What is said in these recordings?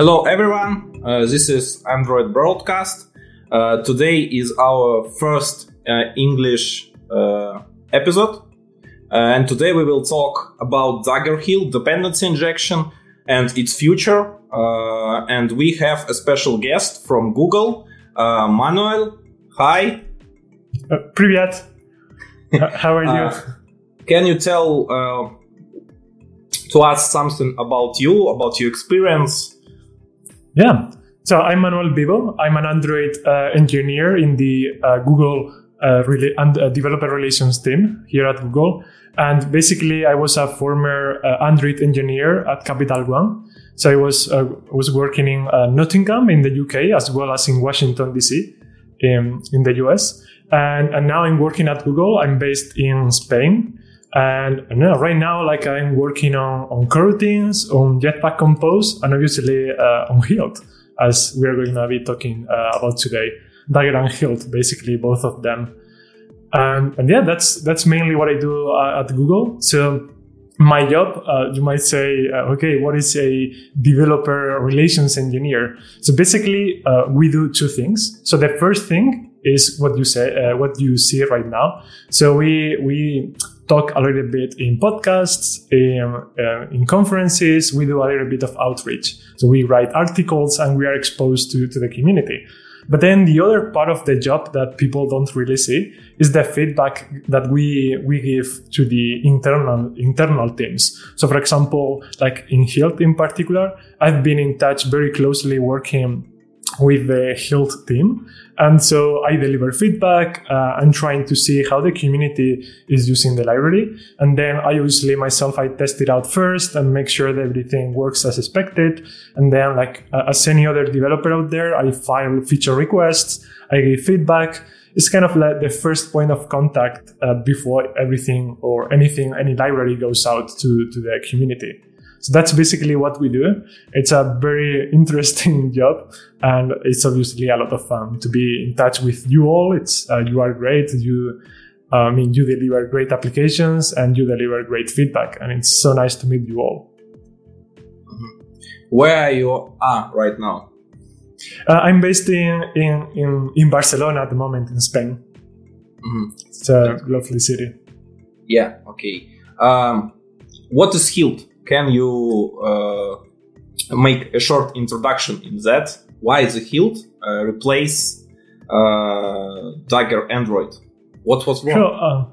Hello everyone, uh, this is Android Broadcast. Uh, today is our first uh, English uh, episode, uh, and today we will talk about Dagger Hilt dependency injection and its future. Uh, and we have a special guest from Google, Manuel. Hi. привет. How are you? can you tell to us something about you, about your experience? Yeah. So I'm Manuel Vivo. I'm an Android uh, engineer in the uh, Google uh, and, uh, developer relations team here at Google. And basically, I was a former uh, Android engineer at Capital One. So I was uh, was working in Nottingham in the UK as well as in Washington DC in, in the US. And, and now I'm working at Google. I'm based in Spain. And, yeah, right now, like I'm working on, on coroutines, on Jetpack Compose, and obviously uh, on Hilt, as we're going to be talking uh, about today. Dagger and Hilt, basically both of them. And, and yeah, that's that's mainly what I do uh, at Google. So my job, uh, you might say, uh, okay, what is a developer relations engineer? So basically, uh, we do two things. So the first thing is what you say, uh, what you see right now. So we we talk a little bit in podcasts, in, uh, in conferences. We do a little bit of outreach. So we write articles and we are exposed to, to the community. But then the other part of the job that people don't really see is the feedback that we we give to the internal internal teams. So for example, like in Hilt in particular, I've been in touch very closely working with the Hilt team. And so I deliver feedback uh, and trying to see how the community is using the library. And then I usually myself, I test it out first and make sure that everything works as expected. And then like uh, as any other developer out there, I file feature requests, I give feedback. It's kind of like the first point of contact uh, before everything or anything, any library goes out to, to the community. So that's basically what we do. It's a very interesting job, and it's obviously a lot of fun to be in touch with you all. It's uh, you are great. You, uh, I mean, you deliver great applications and you deliver great feedback, and it's so nice to meet you all. Where are you are right now? Uh, I'm based in, in in in Barcelona at the moment in Spain. Mhm. It's a lovely city. Yeah, okay. Um, what is Hilt? Can you uh, make a short introduction in that? Why the Hilt uh, replace uh, Dagger Android? What was wrong? Sure, uh,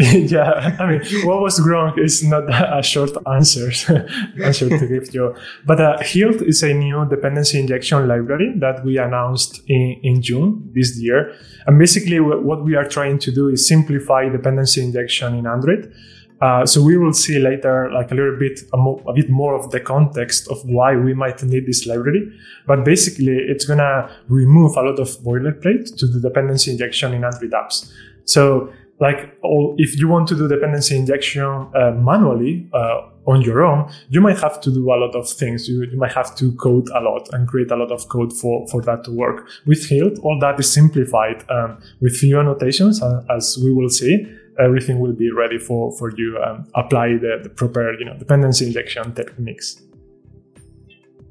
yeah, I mean, what was wrong is not a short answer answer to give you. But uh, Hilt is a new dependency injection library that we announced in, in June this year. And basically, wh- what we are trying to do is simplify dependency injection in Android. Uh, so we will see later, like a little bit, a, mo- a bit more of the context of why we might need this library. But basically, it's gonna remove a lot of boilerplate to the dependency injection in Android apps. So like all, if you want to do dependency injection uh, manually uh, on your own, you might have to do a lot of things. You, you might have to code a lot and create a lot of code for, for that to work. With Hilt, all that is simplified um, with few annotations, and as we will see, everything will be ready for, for you and apply the, the proper you know dependency injection techniques.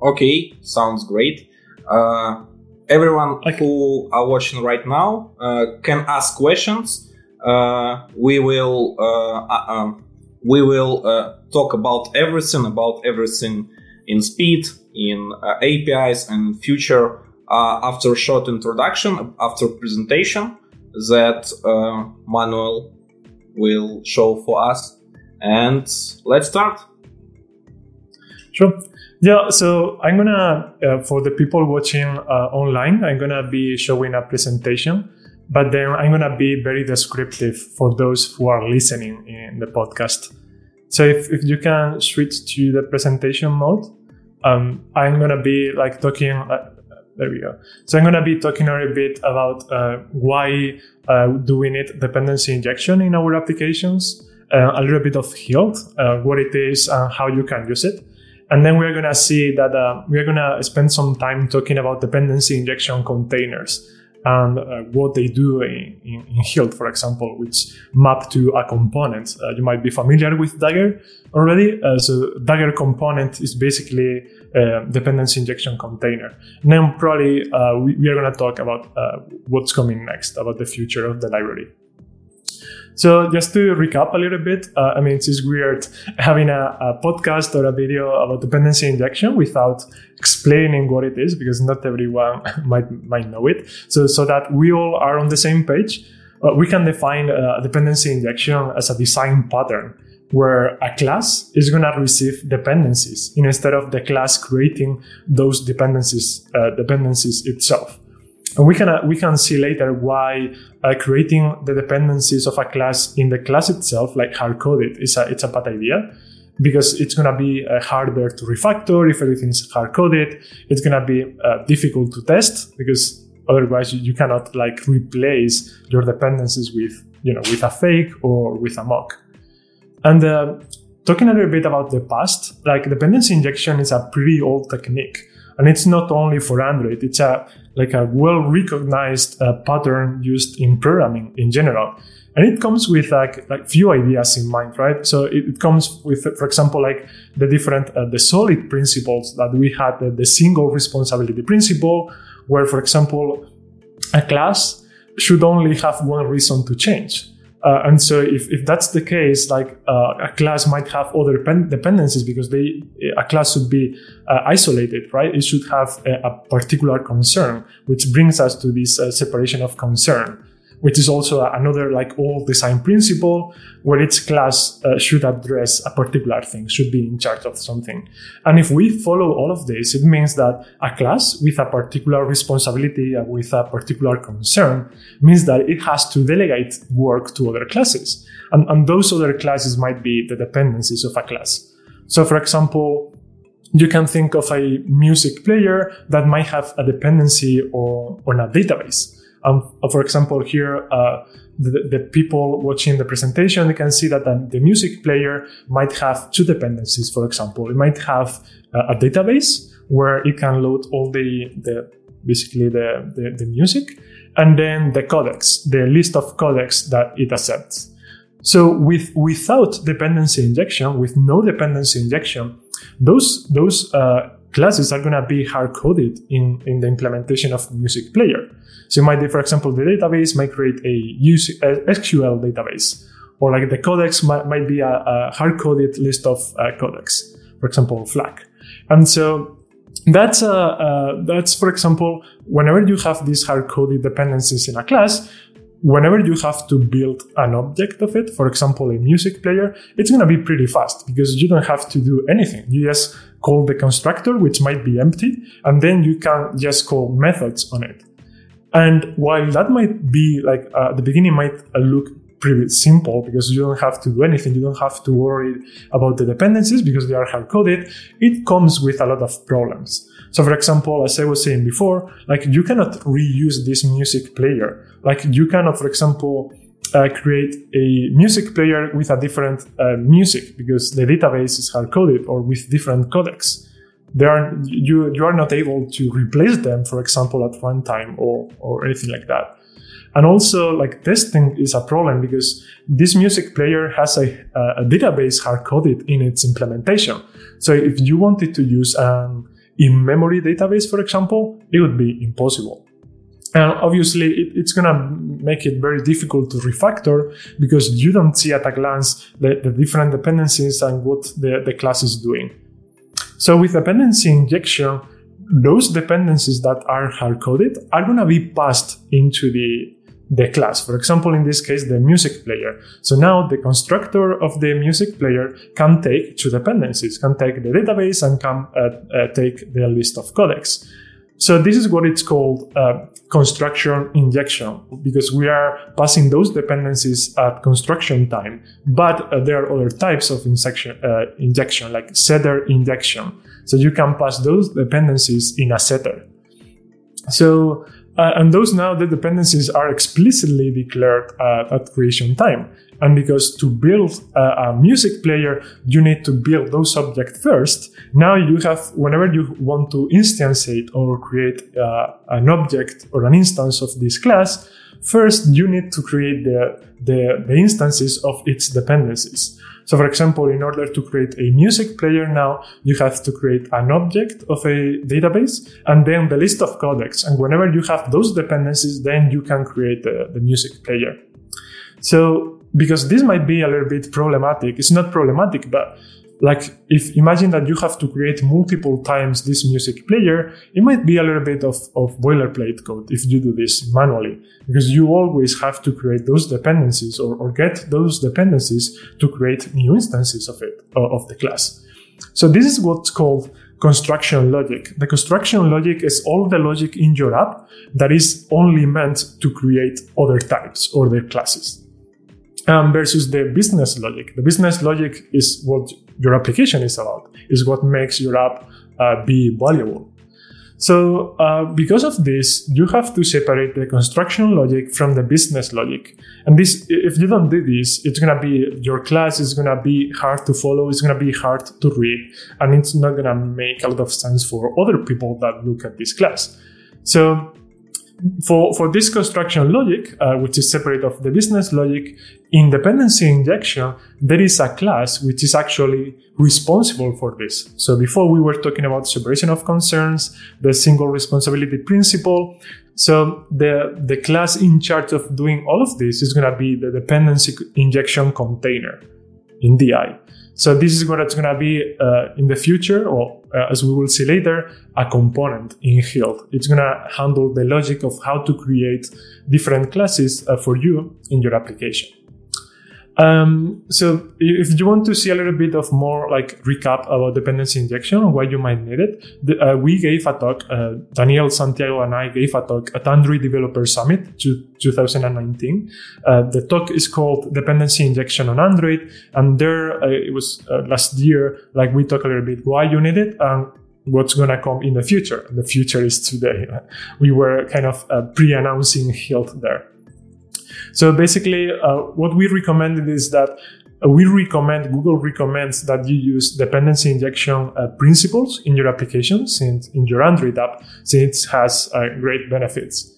Okay, sounds great. Uh, everyone who are watching right now uh, can ask questions. Uh, we will uh, uh, um, we will uh, talk about everything about everything in speed, in uh, APIs, and future uh, after short introduction, after presentation that uh, Manuel will show for us. And let's start. Sure. Yeah, so I'm gonna, uh, for the people watching uh, online, I'm gonna be showing a presentation, but then I'm gonna be very descriptive for those who are listening in the podcast. So if, if you can switch to the presentation mode, um, I'm gonna be like talking. Uh, there we go. So I'm gonna be talking a little bit about uh, why uh, do we need dependency injection in our applications, uh, a little bit of Hilt, uh, what it is, and how you can use it. And then we're going to see that uh, we're going to spend some time talking about dependency injection containers and uh, what they do in, in, in, Hilt, for example, which map to a component. You might be familiar with Dagger already. So Dagger component is basically a dependency injection container. And then probably uh, we, we, are going to talk about uh, what's coming next, about the future of the library. So just to recap a little bit, uh, I mean, it's weird having a, a, podcast or a video about dependency injection without explaining what it is because not everyone might might know it. So so that we all are on the same page, uh, we can define a dependency injection as a design pattern where a class is going to receive dependencies instead of the class creating those dependencies uh, dependencies itself. And we can uh, we can see later why uh, creating the dependencies of a class in the class itself, like hard coded, is a it's a bad idea because it's gonna be uh, harder to refactor if everything is hard coded. It's gonna be uh, difficult to test because otherwise you, cannot like replace your dependencies with you know with a fake or with a mock. And uh, talking a little bit about the past, like dependency injection is a pretty old technique and it's not only for Android. It's a like a well recognized uh, pattern used in programming in general. And it comes with like like few ideas in mind, right? So it, it comes with, for example, like the different uh, the solid principles that we had, the, the single responsibility principle, where, for example, a class should only have one reason to change. Uh, and so if, if that's the case, like uh, a class might have other dependencies because they a class should be uh, isolated, right? It should have a, a, particular concern, which brings us to this uh, separation of concern which is also another like old design principle where each class uh, should address a particular thing, should be in charge of something. And if we follow all of this, it means that a class with a particular responsibility and with a particular concern means that it has to delegate work to other classes. And, and those other classes might be the dependencies of a class. So for example, you can think of a music player that might have a dependency or, on a database. Um, for example, here, uh, the, the, people watching the presentation, can see that the, the, music player might have two dependencies. For example, it might have a, a database where it can load all the, the basically the, the, the music, and then the codecs, the list of codecs that it accepts. So with without dependency injection, with no dependency injection, those those uh, classes are going to be hard coded in, in the implementation of music player. So you might, for example, the database might create a SQL database, or like the codecs might, might be a, a hard coded list of uh, codecs, for example, FLAC. And so that's uh, uh, that's for example, whenever you have these hard coded dependencies in a class, whenever you have to build an object of it, for example, a music player, it's going to be pretty fast because you don't have to do anything. You just call the constructor, which might be empty, and then you can just call methods on it. And while that might be like uh, the beginning might look pretty simple because you don't have to do anything, you don't have to worry about the dependencies because they are hard coded, it comes with a lot of problems. So for example, as I was saying before, like you cannot reuse this music player. Like you cannot, for example, uh, create a music player with a different uh, music because the database is hard coded or with different codecs they are you you are not able to replace them, for example, at runtime or or anything like that. And also, like testing is a problem because this music player has a, a database hard coded in its implementation. So if you wanted to use an in-memory database, for example, it would be impossible. And obviously, it, it's going to make it very difficult to refactor because you don't see at a glance the, the different dependencies and what the, the class is doing. So with dependency injection, those dependencies that are hard coded are going to be passed into the the class. For example, in this case, the music player. So now the constructor of the music player can take two dependencies, can take the database and can uh, uh, take the list of codecs. So this is what it's called uh, construction injection because we are passing those dependencies at construction time. But uh, there are other types of injection, uh, injection like setter injection. So you can pass those dependencies in a setter. So uh, and those now the dependencies are explicitly declared uh, at creation time. And because to build a, a, music player, you need to build those objects first. Now you have, whenever you want to instantiate or create uh, an object or an instance of this class, first you need to create the, the, the instances of its dependencies. So for example, in order to create a music player now, you have to create an object of a database and then the list of codecs. And whenever you have those dependencies, then you can create the, the music player. So because this might be a little bit problematic, it's not problematic, but like if imagine that you have to create multiple times this music player it might be a little bit of, of boilerplate code if you do this manually because you always have to create those dependencies or, or get those dependencies to create new instances of it of the class. So this is what's called construction logic. The construction logic is all the logic in your app that is only meant to create other types or their classes um, versus the business logic. The business logic is what your application is about, is what makes your app uh, be valuable. So, uh, because of this, you have to separate the construction logic from the business logic. And this, if you don't do this, it's gonna be your class is gonna be hard to follow. It's gonna be hard to read, and it's not gonna make a lot of sense for other people that look at this class. So, for, for this construction logic, uh, which is separate of the business logic, in dependency injection, there is a class which is actually responsible for this. So before we were talking about separation of concerns, the single responsibility principle. So the, the class in charge of doing all of this is going to be the dependency injection container in DI. So this is what it's going to be uh, in the future, or uh, as we will see later, a component in Hilt. It's going to handle the logic of how to create different classes uh, for you in your application. Um, so if you want to see a little bit of more like recap about dependency injection and why you might need it, the, uh, we gave a talk, uh, Daniel Santiago and I gave a talk at Android Developer Summit 2019. Uh, the talk is called Dependency Injection on Android. And there, uh, it was uh, last year, like we talked a little bit why you need it and what's going to come in the future. The future is today. We were kind of uh, pre-announcing Hilt there. So basically, uh, what we recommended is that uh, we recommend, Google recommends that you use dependency injection uh, principles in your application, since in your Android app, since it has uh, great benefits.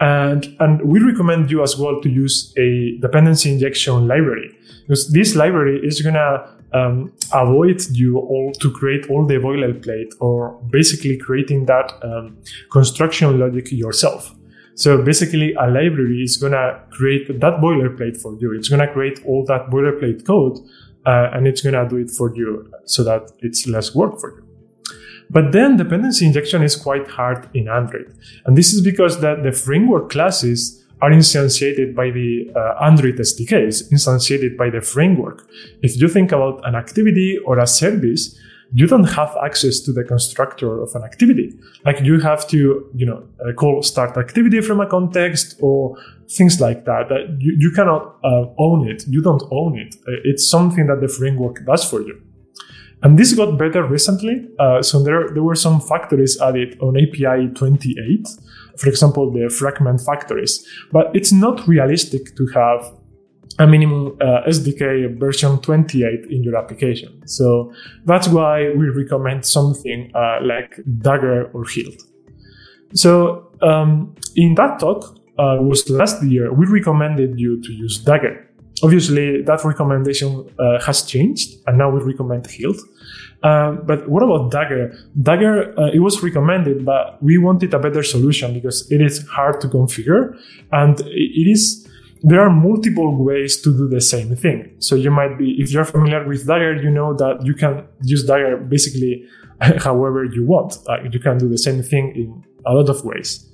And, and we recommend you as well to use a dependency injection library because this library is gonna um, avoid you all to create all the boilerplate or basically creating that um, construction logic yourself. So basically, a library is going to create that boilerplate for you. It's going to create all that boilerplate code uh, and it's going to do it for you so that it's less work for you. But then dependency injection is quite hard in Android. And this is because that the framework classes are instantiated by the uh, Android SDKs, instantiated by the framework. If you think about an activity or a service, you don't have access to the constructor of an activity. Like you have to, you know, uh, call start activity from a context or things like that. That you, you cannot uh, own it. You don't own it. Uh, it's something that the framework does for you. And this got better recently. Uh, so there, there were some factories added on API 28. For example, the fragment factories. But it's not realistic to have a minimum uh, SDK version 28 in your application. So that's why we recommend something uh, like Dagger or Hilt. So um, in that talk, uh, was last year, we recommended you to use Dagger. Obviously, that recommendation uh, has changed, and now we recommend Hilt. Uh, but what about Dagger? Dagger, uh, it was recommended, but we wanted a better solution because it is hard to configure, and it is there are multiple ways to do the same thing. So you might be, if you're familiar with Dagger, you know that you can use Dagger basically however you want. Like you can do the same thing in a lot of ways.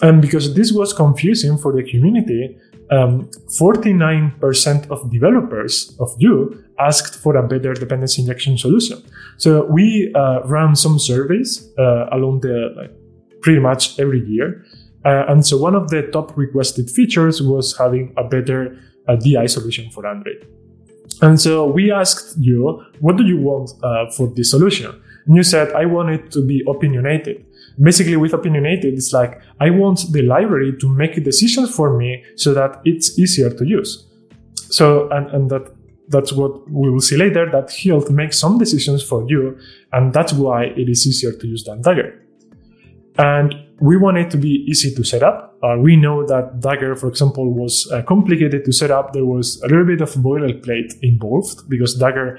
And because this was confusing for the community, um, 49% of developers of you asked for a better dependency injection solution. So we uh, ran some surveys uh, along the like, pretty much every year uh, and so one of the top requested features was having a better uh, DI solution for Android. And so we asked you, what do you want uh, for this solution? And you said, I want it to be opinionated. Basically, with opinionated, it's like I want the library to make decisions for me so that it's easier to use. So, and, and that that's what we will see later that Hilt makes some decisions for you, and that's why it is easier to use than Dagger. And we want it to be easy to set up. Uh, we know that Dagger, for example, was uh, complicated to set up. There was a little bit of boilerplate involved because Dagger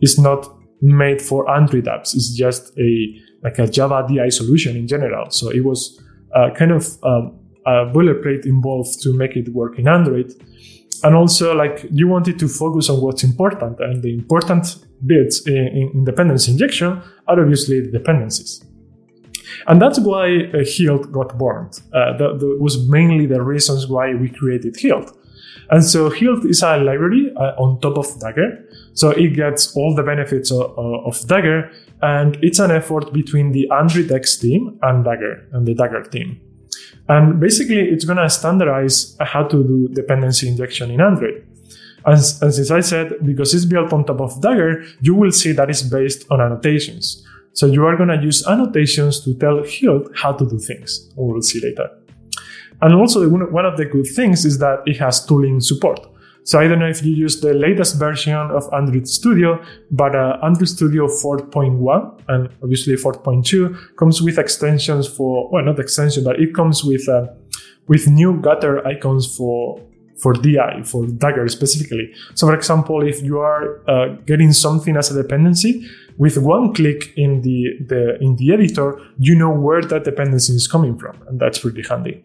is not made for Android apps. It's just a like a Java DI solution in general. So it was uh, kind of um, a boilerplate involved to make it work in Android. And also, like you wanted to focus on what's important, and the important bits in, in dependency injection are obviously dependencies. And that's why uh, Hilt got born. Uh, that, that, was mainly the reasons why we created Hilt. And so Hilt is a library uh, on top of Dagger. So it gets all the benefits of, of, Dagger, and it's an effort between the Android X team and Dagger, and the Dagger team. And basically, it's going to standardize how to do dependency injection in Android. And, and since I said, because it's built on top of Dagger, you will see that it's based on annotations. So you are going to use annotations to tell Hilt how to do things. We'll see later. And also one of the good things is that it has tooling support. So I don't know if you use the latest version of Android Studio, but uh, Android Studio 4.1 and obviously 4.2 comes with extensions for, well, not extension, but it comes with uh, with new gutter icons for for DI, for Dagger specifically. So for example, if you are uh, getting something as a dependency, with one click in the, the in the editor, you know where that dependency is coming from, and that's pretty handy.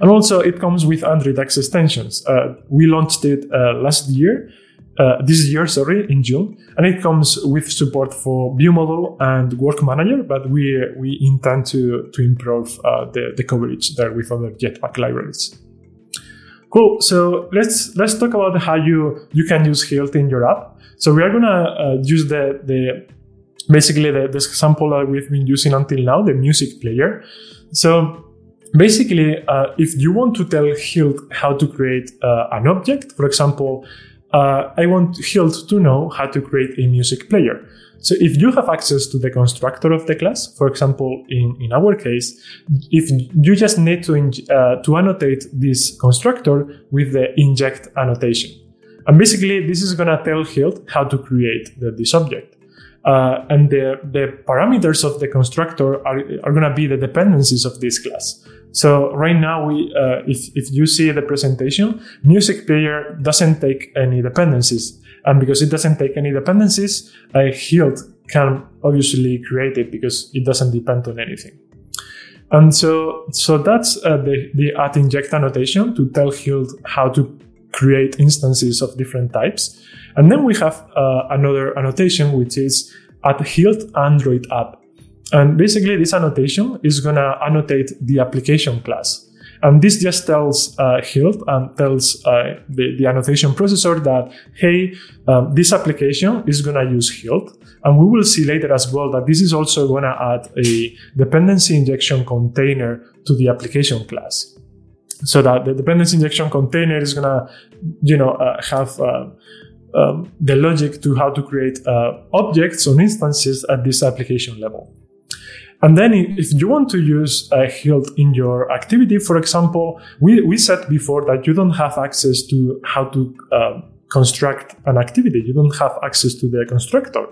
And also, it comes with Android X extensions. Uh, we launched it uh, last year, uh, this year, sorry, in June, and it comes with support for View Model and Work Manager. But we we intend to to improve uh, the the coverage there with other Jetpack libraries. Cool. So let's let's talk about how you you can use Hilt in your app. So we are gonna uh, use the the basically the, the example that we've been using until now, the music player. So basically, uh, if you want to tell Hilt how to create uh, an object, for example, uh, I want Hilt to know how to create a music player. So if you have access to the constructor of the class, for example, in, in our case, if you just need to, uh, to annotate this constructor with the inject annotation. And basically, this is going to tell Hilt how to create the, this object. Uh, and the, the parameters of the constructor are, are going to be the dependencies of this class. So right now, we uh, if, if you see the presentation, music player doesn't take any dependencies. And because it doesn't take any dependencies, a Hilt can obviously create it because it doesn't depend on anything. And so, so that's uh, the, the at inject annotation to tell Hilt how to create instances of different types. And then we have uh, another annotation, which is at Hilt Android app. And basically, this annotation is going to annotate the application class. And this just tells uh, Hilt and tells uh, the, the, annotation processor that, hey, um, this application is going to use Hilt. And we will see later as well that this is also going to add a dependency injection container to the application class so that the dependency injection container is gonna, you know, uh, have uh, um, the logic to how to create uh, objects or instances at this application level. And then if you want to use a Hilt in your activity, for example, we, we said before that you don't have access to how to uh, construct an activity. You don't have access to the constructor.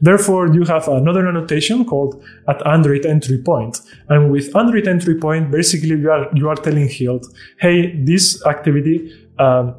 Therefore, you have another annotation called at Android entry point. And with Android entry point, basically you are, you are telling Hilt, hey, this activity, um,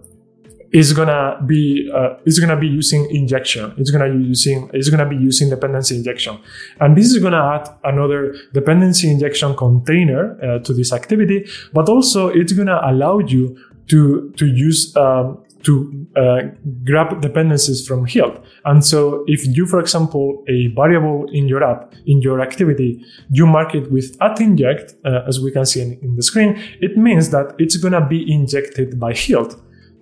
is gonna be uh, is gonna be using injection. It's gonna be using it's gonna be using dependency injection, and this is gonna add another dependency injection container uh, to this activity. But also, it's gonna allow you to to use um, to uh, grab dependencies from Hilt. And so if you, for example, a variable in your app, in your activity, you mark it with at inject, uh, as we can see in, in, the screen, it means that it's going to be injected by Hilt.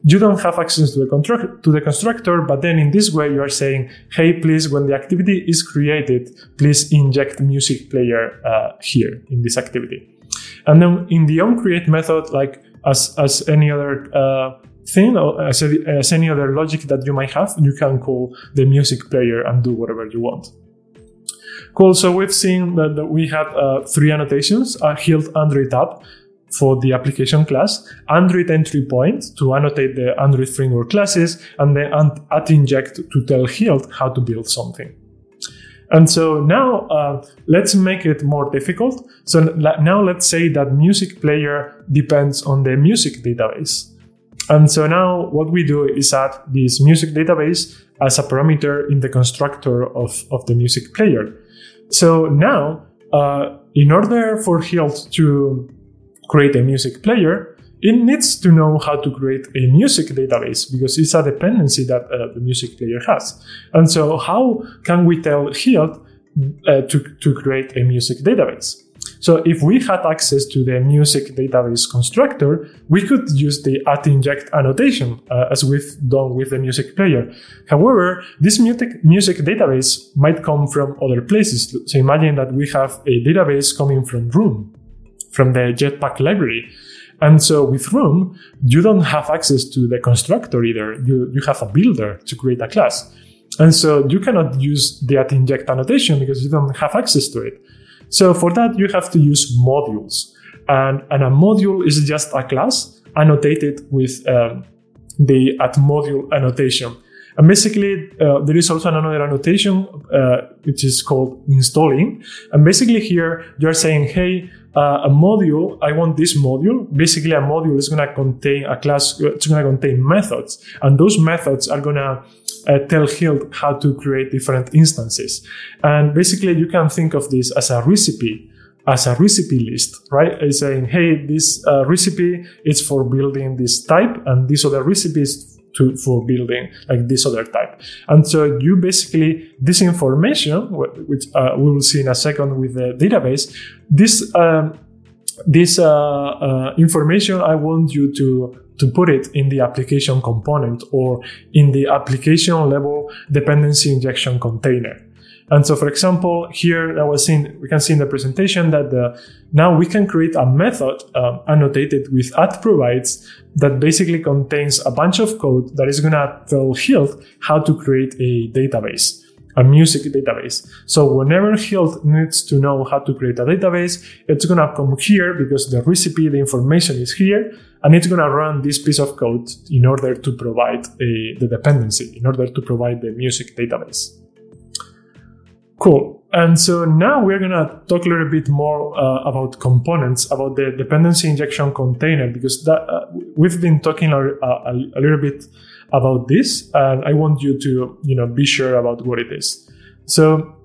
You don't have access to the, to the constructor, but then in this way you are saying, hey, please, when the activity is created, please inject music player uh, here in this activity. And then in the onCreate method, like as, as any other uh, thing or as, as any other logic that you might have, you can call the music player and do whatever you want. Cool. So we've seen that, we have uh, three annotations: a Hilt Android app for the application class, Android entry point to annotate the Android framework classes, and then at inject to tell Hilt how to build something. And so now uh, let's make it more difficult. So now let's say that music player depends on the music database. And so now what we do is add this music database as a parameter in the constructor of, of the music player. So now, uh, in order for Hilt to create a music player, it needs to know how to create a music database because it's a dependency that uh, the music player has. And so, how can we tell Hilt uh, to, to create a music database? So if we had access to the music database constructor, we could use the at inject annotation uh, as we've done with the music player. However, this music, music database might come from other places. So imagine that we have a database coming from Room, from the Jetpack library. And so with Room, you don't have access to the constructor either. You, you have a builder to create a class. And so you cannot use the at inject annotation because you don't have access to it. So for that, you have to use modules. And, and a module is just a class annotated with um, the at module annotation. And basically, uh, there is also another annotation, uh, which is called InstallIn. And basically here, you're saying, hey, uh, a module, I want this module. Basically, a module is going to contain a class, uh, it's going to contain methods. And those methods are going to uh, tell Hilt how to create different instances. And basically, you can think of this as a recipe as a recipe list, right? It's saying, hey, this uh, recipe is for building this type, and this other recipe is to, for building like this other type. And so you basically, this information, which uh, we will see in a second with the database, this, um, this uh, uh, information, I want you to to put it in the application component or in the application level dependency injection container. And so, for example, here I was seeing, we can see in the presentation that the, now we can create a method um, annotated with at provides that basically contains a bunch of code that is going to tell Hilt how to create a database a music database. So whenever Hilt needs to know how to create a database, it's gonna come here because the recipe, the information is here, and it's gonna run this piece of code in order to provide a, the dependency, in order to provide the music database. Cool. And so now we're going to talk a little bit more uh, about components, about the dependency injection container, because that, uh, we've been talking a, a, a, little bit about this, and I want you to, you know, be sure about what it is. So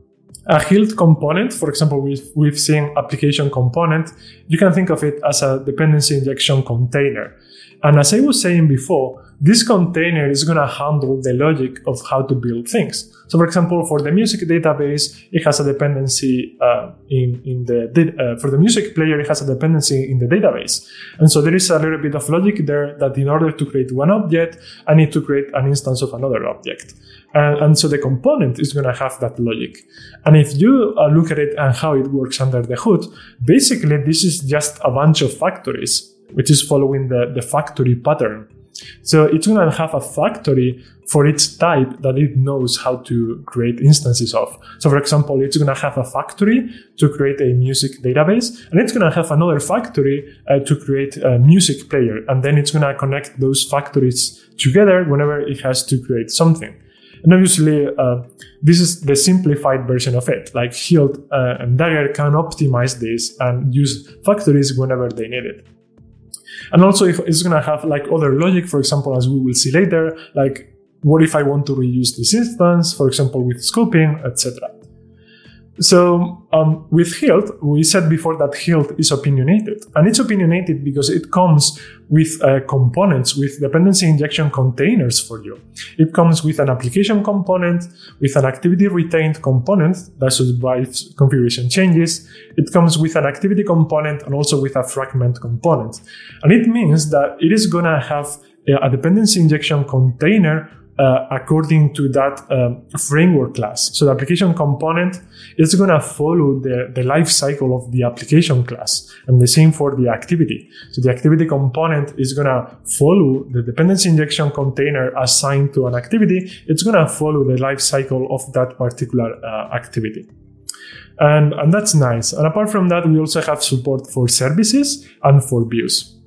a Hilt component, for example, we've, we've seen application component, you can think of it as a dependency injection container. And as I was saying before, this container is going to handle the logic of how to build things. So, for example, for the music database, it has a dependency uh, in, in the uh, for the music player, it has a dependency in the database, and so there is a little bit of logic there that in order to create one object, I need to create an instance of another object, and, and so the component is going to have that logic. And if you uh, look at it and how it works under the hood, basically this is just a bunch of factories which is following the, the factory pattern. So it's going to have a factory for its type that it knows how to create instances of. So for example, it's going to have a factory to create a music database, and it's going to have another factory uh, to create a music player. And then it's going to connect those factories together whenever it has to create something. And obviously, uh, this is the simplified version of it. Like Hilt uh, and Dagger can optimize this and use factories whenever they need it. And also if it's going to have like other logic, for example, as we will see later, like what if I want to reuse this instance, for example, with scoping, etc. So um, with Hilt, we said before that Hilt is opinionated, and it's opinionated because it comes with uh, components, with dependency injection containers for you. It comes with an application component, with an activity retained component that survives configuration changes. It comes with an activity component and also with a fragment component, and it means that it is gonna have a dependency injection container uh, according to that um, framework class. So the application component is going to follow the, the life cycle of the application class and the same for the activity. So the activity component is going to follow the dependency injection container assigned to an activity. It's going to follow the life cycle of that particular uh, activity. And, and that's nice. And apart from that, we also have support for services and for views.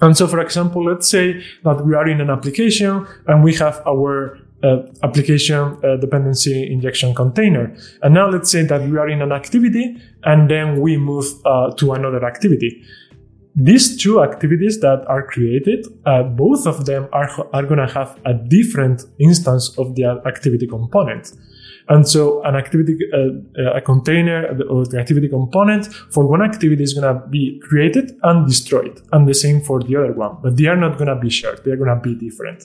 And so, for example, let's say that we are in an application and we have our uh, application uh, dependency injection container. And now let's say that we are in an activity and then we move uh, to another activity. These two activities that are created, uh, both of them are, are going to have a different instance of the activity component. And so an activity, uh, a container or the activity component for one activity is going to be created and destroyed. And the same for the other one, but they are not going to be shared. They're going to be different.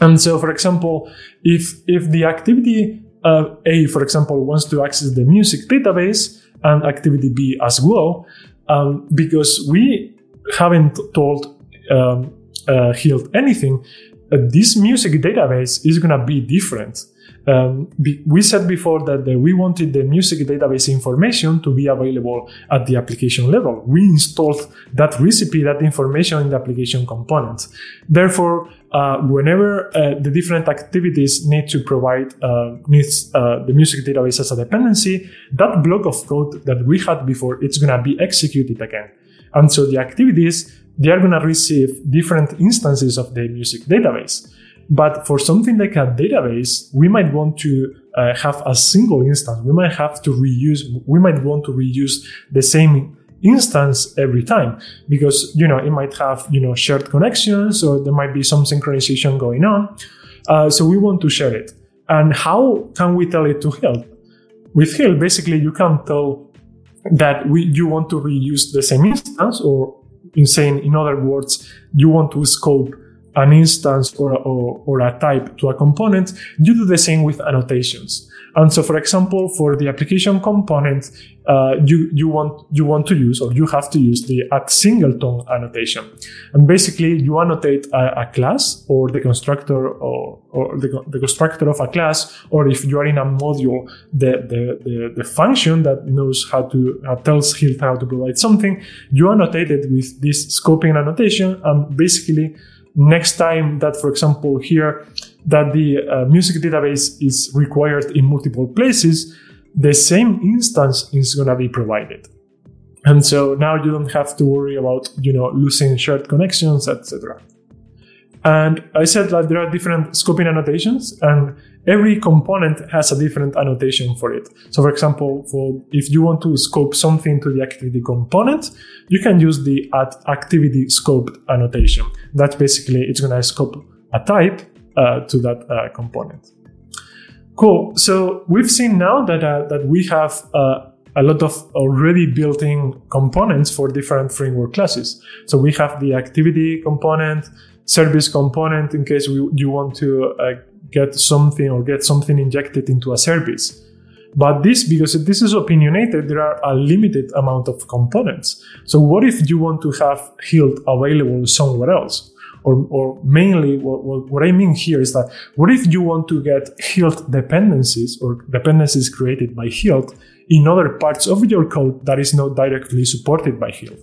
And so, for example, if, if the activity uh, A, for example, wants to access the music database and activity B as well, um, because we haven't told um, uh, Hilt anything, uh, this music database is going to be different. Um, be, we said before that the, we wanted the music database information to be available at the application level. We installed that recipe, that information in the application components. Therefore, uh, whenever uh, the different activities need to provide uh, needs uh, the music database as a dependency, that block of code that we had before it's going to be executed again. And so the activities they are going to receive different instances of the music database. But for something like a database, we might want to uh, have a single instance. We might have to reuse, we might want to reuse the same instance every time because, you know, it might have, you know, shared connections or there might be some synchronization going on. Uh, so we want to share it. And how can we tell it to Hilt? With Hilt, basically, you can tell that we, you want to reuse the same instance or in saying, in other words, you want to scope an instance or, or, or, a type to a component, you do the same with annotations. And so, for example, for the application component, uh, you, you want, you want to use or you have to use the at singleton annotation. And basically you annotate a, a class or the constructor or, or the, the, constructor of a class, or if you are in a module, the, the, the, the function that knows how to, uh, tells Hilt how to provide something, you annotate it with this scoping annotation and basically next time that, for example, here that the uh, music database is required in multiple places, the same instance is going to be provided. And so now you don't have to worry about, you know, losing shared connections, etc. And I said that there are different scoping annotations and every component has a different annotation for it. So for example, for if you want to scope something to the activity component, you can use the at activity scoped annotation. That's basically, it's going to scope a type uh, to that uh, component. Cool. So we've seen now that, uh, that we have uh, a lot of already built-in components for different framework classes. So we have the activity component, service component in case we, you want to uh, get something or get something injected into a service. But this, because this is opinionated, there are a limited amount of components. So what if you want to have Hilt available somewhere else? Or, or mainly what, what, what I mean here is that what if you want to get Hilt dependencies or dependencies created by Hilt in other parts of your code that is not directly supported by Hilt?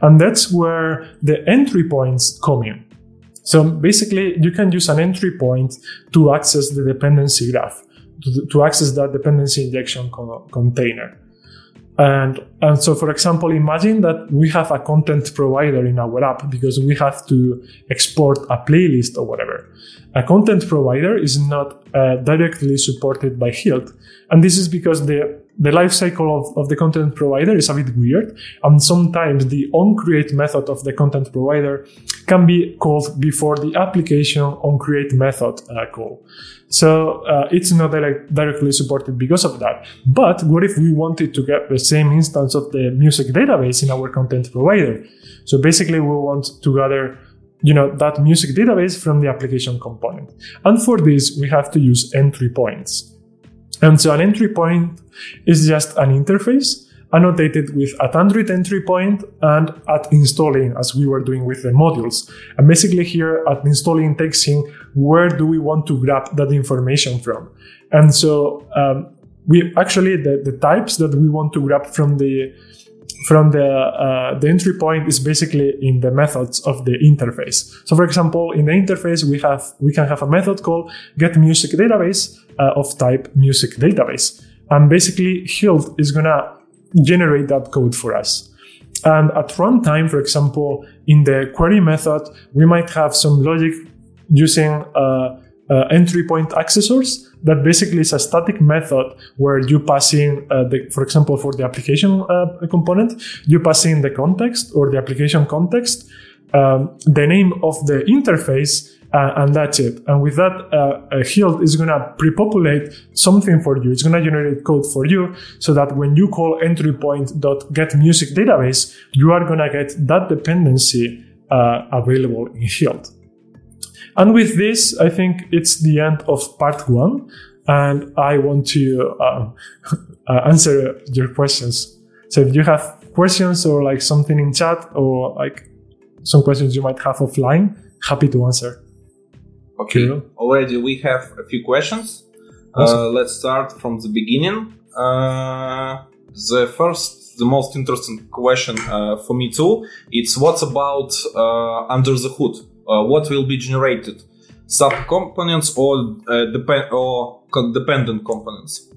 And that's where the entry points come in. So basically, you can use an entry point to access the dependency graph, to, to access that dependency injection co- container. And, and so, for example, imagine that we have a content provider in our app because we have to export a playlist or whatever. A content provider is not uh, directly supported by Hilt. And this is because the the life cycle of, of the content provider is a bit weird. And sometimes the onCreate method of the content provider can be called before the application onCreate method uh, call. So uh, it's not direct, directly supported because of that. But what if we wanted to get the same instance of the music database in our content provider? So basically we want to gather you know that music database from the application component. And for this we have to use entry points. And so an entry point is just an interface annotated with at Android entry point and at InstallIn as we were doing with the modules. And basically here at InstallIn takes in where do we want to grab that information from. And so um, we actually the, the types that we want to grab from the from the uh, the entry point is basically in the methods of the interface. So for example, in the interface we have we can have a method called get music database uh, of type music database. And basically, Hilt is gonna generate that code for us. And at runtime, for example, in the query method, we might have some logic using uh, uh, entry point accessors that basically is a static method where you pass in, uh, the, for example, for the application uh, component, you pass in the context or the application context, um, the name of the interface, uh, and that's it. And with that, uh, Hilt is going to pre-populate something for you. It's going to generate code for you so that when you call entry music database, you are going to get that dependency uh, available in Hilt. And with this, I think it's the end of part one. And I want to uh, uh, answer your questions. So if you have questions or like something in chat or like some questions you might have offline, happy to answer. Okay, already we have a few questions. Awesome. Uh, let's start from the beginning. Uh, the first, the most interesting question uh, for me too, it's what's about uh, under the hood? Uh, what will be generated? Subcomponents or uh, depend or dependent components?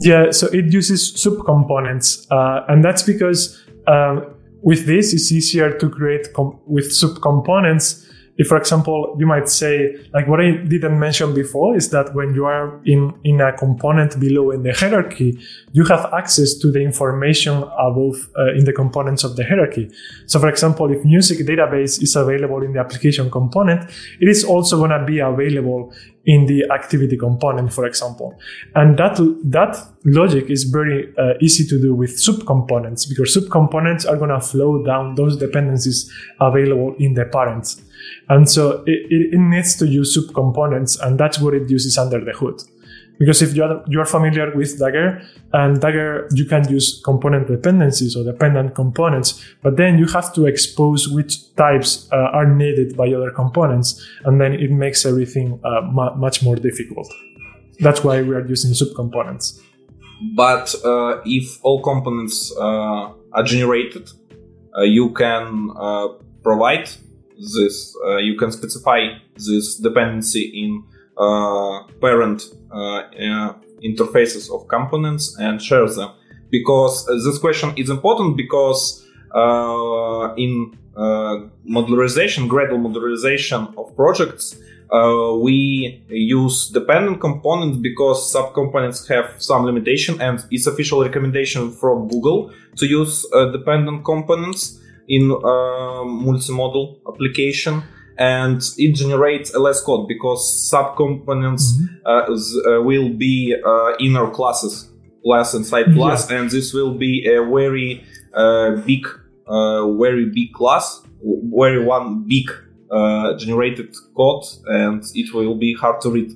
Yeah, so it uses subcomponents, and that's because um, with this it's easier to create com- with subcomponents if for example you might say like what i didn't mention before is that when you are in in a component below in the hierarchy you have access to the information above uh, in the components of the hierarchy. So for example if music database is available in the application component it is also going to be available in the activity component, for example. And that, that logic is very uh, easy to do with subcomponents because subcomponents are going to flow down those dependencies available in the parents. And so it, it, needs to use subcomponents, and that's what it uses under the hood. Because if you're, you're familiar with Dagger, and Dagger, you can use component dependencies or dependent components, but then you have to expose which types uh, are needed by other components, and then it makes everything uh, mu- much more difficult. That's why we are using subcomponents. But uh, if all components uh, are generated, uh, you can uh, provide this, you can specify this dependency in parent uh, uh, interfaces of components and share them. Because this question is important because in modularization, gradual modularization of projects, uh, we use dependent components because subcomponents have some limitation and it's official recommendation from Google to use uh, dependent components in uh, multi-module application and it generates LS code because subcomponents mm-hmm. uh, uh, will be uh, inner classes, class inside class, yeah. and this will be a very uh, big, uh, very big class, very one big uh, generated code, and it will be hard to read.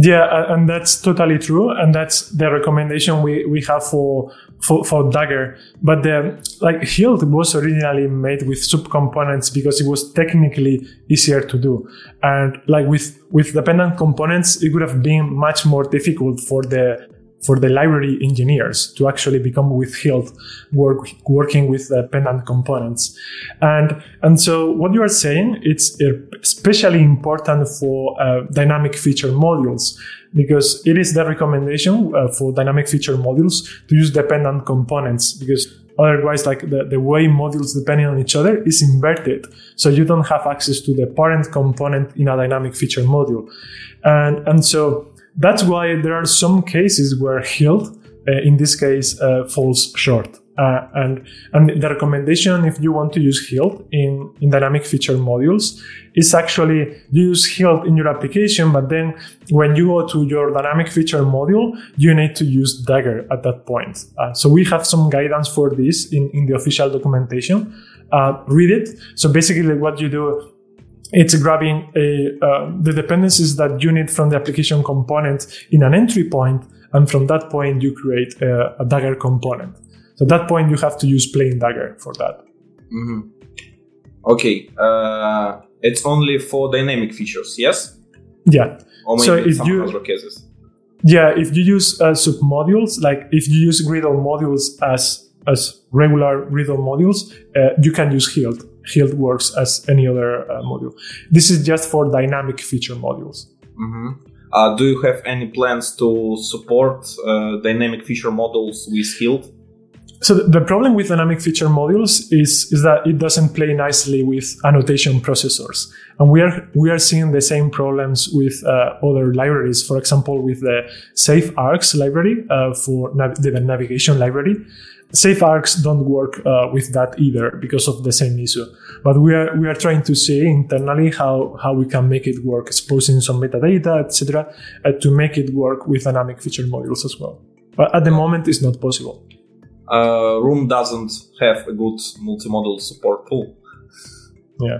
Yeah, and that's totally true, and that's the recommendation we, we have for for, for Dagger. But the like Hilt was originally made with subcomponents because it was technically easier to do, and like with with dependent components, it would have been much more difficult for the for the library engineers to actually become with Hilt work, working with dependent components. And, and so what you are saying, it's especially important for uh, dynamic feature modules because it is the recommendation uh, for dynamic feature modules to use dependent components because otherwise like the, the way modules depending on each other is inverted so you don't have access to the parent component in a dynamic feature module and and so that's why there are some cases where Hilt, uh, in this case, uh, falls short. Uh, and and the recommendation, if you want to use Hilt in, in dynamic feature modules, is actually use Hilt in your application, but then when you go to your dynamic feature module, you need to use Dagger at that point. Uh, so we have some guidance for this in, in the official documentation. Uh, read it. So basically, what you do it's grabbing a, uh, the dependencies that you need from the application component in an entry point, and from that point you create a, a Dagger component. So at that point you have to use plain Dagger for that. Mm-hmm. Okay, uh, it's only for dynamic features, yes? Yeah. So if you other cases. Yeah, if you use uh, submodules, like if you use Gradle modules as as regular Gradle modules, uh, you can use Hilt Hilt works as any other uh, module. This is just for dynamic feature modules. Mm-hmm. Uh, do you have any plans to support uh, dynamic feature models with Hilt? So the problem with dynamic feature modules is, is that it doesn't play nicely with annotation processors. And we are, we are seeing the same problems with uh, other libraries. For example, with the Safe Args library uh, for nav- the navigation library. Safe Args don't work uh, with that either because of the same issue. But we are we are trying to see internally how how we can make it work, exposing some metadata, etc., uh, to make it work with dynamic feature modules as well. But at the moment, it's not possible. Uh, Room doesn't have a good multi-module support tool. Yeah.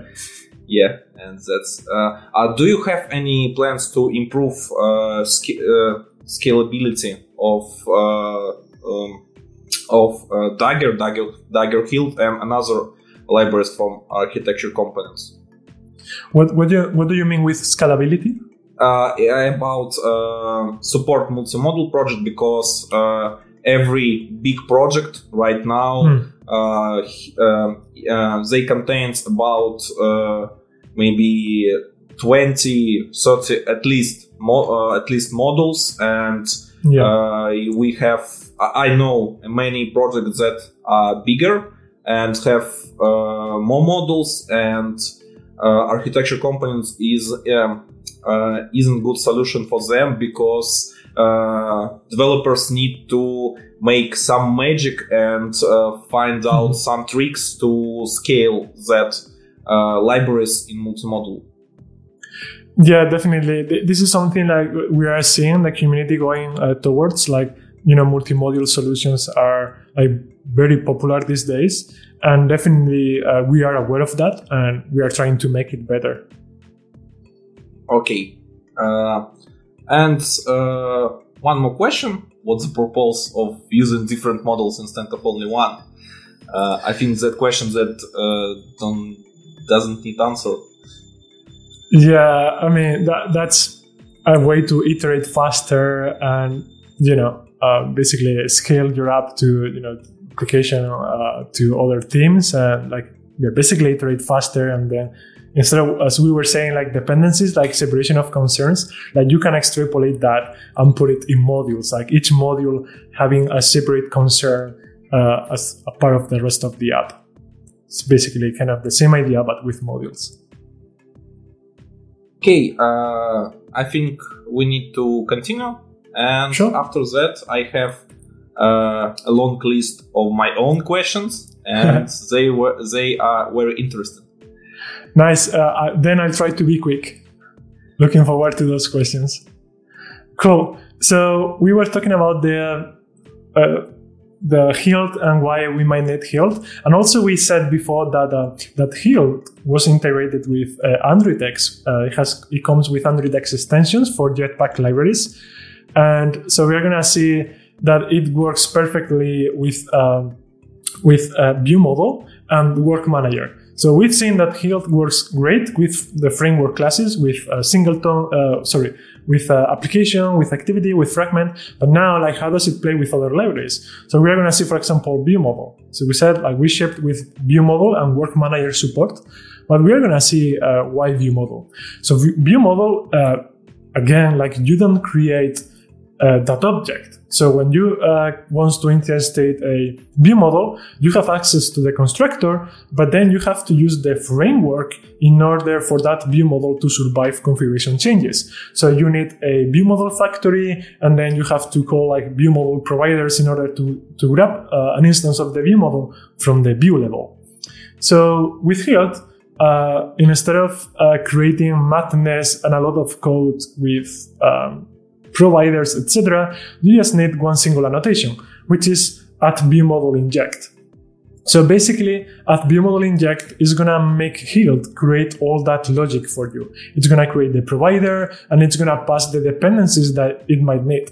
Yeah, and that's. Uh, uh, do you have any plans to improve uh, sc- uh, scalability of um, of uh, Dagger, Dagger, Dagger Hilt, and another libraries from architecture components. What what do you, what do you mean with scalability? Uh, about uh, support multi-module project because uh, every big project right now hmm. Uh, uh, they contains about maybe 20 30 at least mo- at least models and yeah. we have I know many projects that are bigger and have uh, more models and uh, architecture components is um, uh, isn't good solution for them because uh, developers need to make some magic and uh, find out some tricks to scale that uh, libraries in multi-module. Yeah, definitely. This is something like we are seeing the community going towards like you know multi-module solutions are like very popular these days and definitely uh, we are aware of that and we are trying to make it better okay uh, and uh, one more question. What's the purpose of using different models instead of only one? Uh, i think that question that uh, doesn't need answer. Yeah i mean that, that's a way to iterate faster and you know uh, basically scale your app to you know application uh, to other teams. And like yeah, basically iterate faster and then instead of as we were saying like dependencies like separation of concerns like you can extrapolate that and put it in modules like each module having a separate concern uh, as a part of the rest of the app it's basically kind of the same idea but with modules okay uh, i think we need to continue and sure. after that, I have uh, a long list of my own questions, and they were they are very interesting. Nice. Uh, then I'll try to be quick. Looking forward to those questions. Cool. So we were talking about the uh, the Hilt and why we might need Hilt, and also we said before that uh, that Hilt was integrated with uh, Android X. Uh, it has it comes with Android X extensions for Jetpack libraries. And so we're gonna see that it works perfectly with um, with a view model and work manager. So we've seen that Hilt works great with the framework classes, with a singleton, uh, sorry, with uh, application, with activity, with fragment. But now, like, how does it play with other libraries? So we are going to see, for example, view model. So we said, like, we shipped with view model and work manager support, but we are going to see uh, why view model. So view model, uh, again, like, you don't create uh, that object. So when you uh, want to instantiate a view model, you have access to the constructor, but then you have to use the framework in order for that view model to survive configuration changes. So you need a view model factory, and then you have to call like view model providers in order to, to grab uh, an instance of the view model from the view level. So with Hilt, uh, instead of uh, creating madness and a lot of code with um, providers, etc., you just need one single annotation, which is at viewmodel inject. So basically, at viewmodel inject is gonna make Hilt create all that logic for you. It's gonna create the provider and it's gonna pass the dependencies that it might need.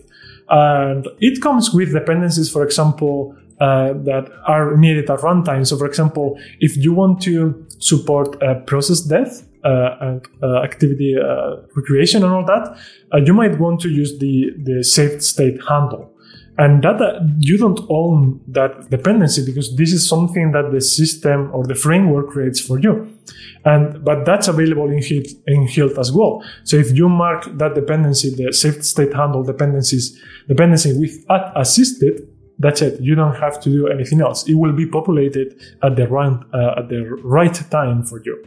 And it comes with dependencies, for example, uh, that are needed at runtime. So, for example, if you want to support uh, process death, activity uh, recreation and all that, you might want to use the, the saved state handle. and that uh, you don't own that dependency because this is something that the system or the framework creates for you and but that's available in Hilt, in Hilt as well so if you mark that dependency the saved state handle dependencies dependency with assisted that's it you don't have to do anything else it will be populated at the right uh, at the right time for you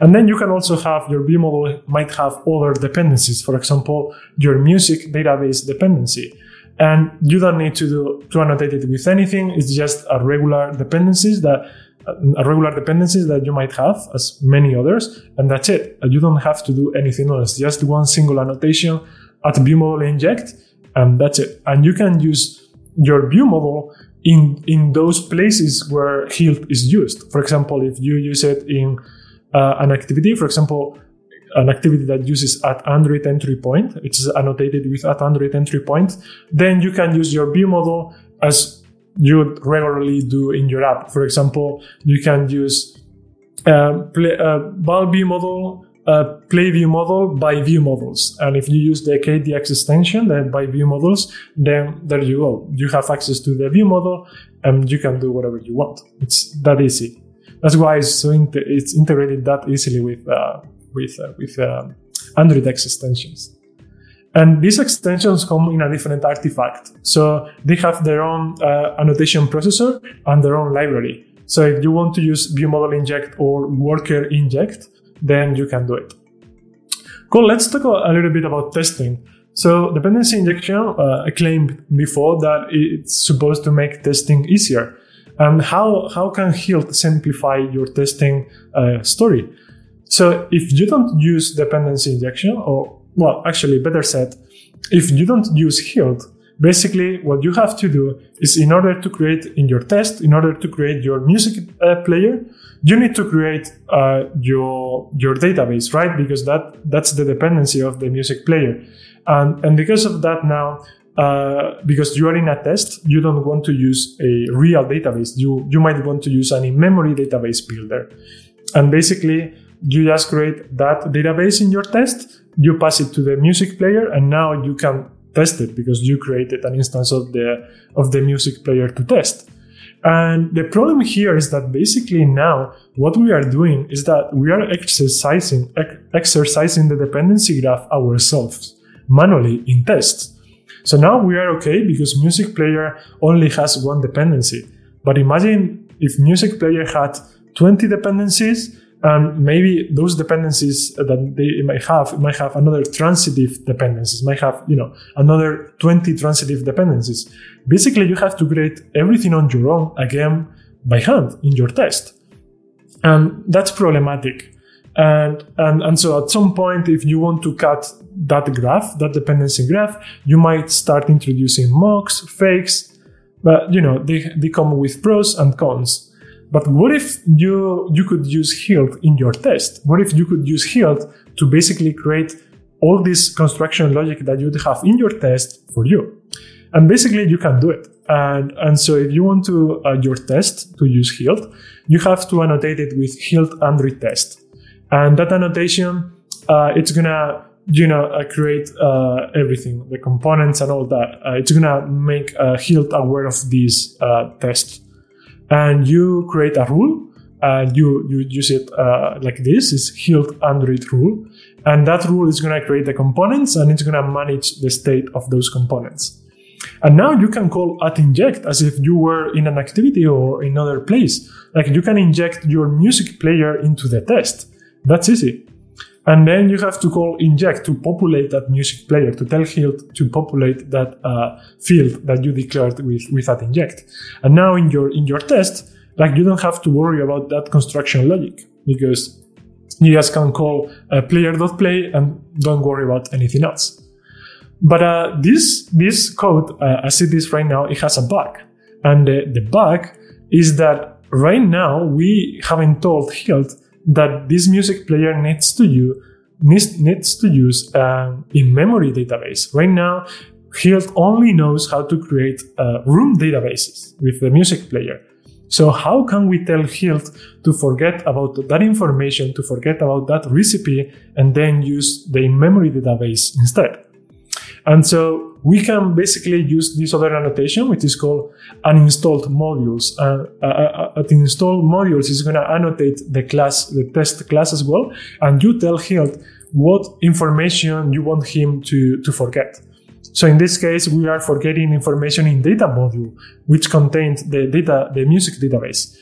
and then you can also have your view model might have other dependencies for example your music database dependency and you don't need to do to annotate it with anything. It's just a regular dependencies that a regular dependencies that you might have, as many others, and that's it. You don't have to do anything else. Just one single annotation at view model inject, and that's it. And you can use your view model in in those places where Hilt is used. For example, if you use it in uh, an activity, for example, an activity that uses at Android entry point, it's annotated with at Android entry point, then you can use your view model as you regularly do in your app. For example, you can use uh, play, uh, view model, uh, play view model by view models. And if you use the KTX extension, then by view models, then there you go. You have access to the view model and you can do whatever you want. It's that easy. That's why it's so it's integrated that easily with uh, with uh, with uh, Android X extensions. And these extensions come in a different artifact. So they have their own uh, annotation processor and their own library. So if you want to use view model inject or worker inject, then you can do it. Cool. Let's talk a little bit about testing. So dependency injection, uh, I claimed before that it's supposed to make testing easier. And how, how can Hilt simplify your testing uh, story? So if you don't use dependency injection, or well, actually, better said, if you don't use Hilt, basically what you have to do is in order to create in your test, in order to create your music uh, player, you need to create uh, your your database, right? Because that that's the dependency of the music player, and and because of that now. Uh, because you are in a test, you don't want to use a real database. You you might want to use an in-memory database builder, and basically you just create that database in your test, you pass it to the music player, and now you can test it because you created an instance of the of the music player to test. And the problem here is that basically now what we are doing is that we are exercising exercising the dependency graph ourselves manually in tests. So now we are okay because music player only has one dependency. But imagine if music player had 20 dependencies and maybe those dependencies that they might have might have another transitive dependencies might have you know another 20 transitive dependencies. Basically you have to create everything on your own again by hand in your test. And that's problematic. And and and so at some point if you want to cut that graph that dependency graph you might start introducing mocks fakes but you know they, they come with pros and cons but what if you you could use Hilt in your test? What if you could use Hilt to basically create all this construction logic that you'd have in your test for you? And basically, you can do it. And and so if you want to uh, your test to use Hilt, you have to annotate it with Hilt Android test. And that annotation, uh, it's gonna you know uh, create uh, everything, the components and all that. Uh, it's gonna make uh, Hilt aware of this test and you create a rule and you, you use it uh, like this is Hilt Android rule. And that rule is going to create the components and it's going to manage the state of those components. And now you can call at inject as if you were in an activity or in another place. Like you can inject your music player into the test. That's easy and then you have to call inject to populate that music player, to tell Hilt to populate that uh, field that you declared with, with that inject. And now in your, in your test, like you don't have to worry about that construction logic because you just can call uh, player.play and don't worry about anything else. But uh, this, this code, uh, as it is right now, it has a bug. And the, the bug is that right now we haven't told Hilt that this music player needs to use needs, needs to use an in-memory database. Right now, Hilt only knows how to create uh, room databases with the music player. So how can we tell Hilt to forget about that information, to forget about that recipe, and then use the in-memory database instead? And so we can basically use this other annotation, which is called uninstalled modules. Uh, uh, uh, uh installed modules is going to annotate the class, the test class as well. And you tell Hilt what information you want him to, to forget. So in this case, we are forgetting information in data module, which contains the data, the music database.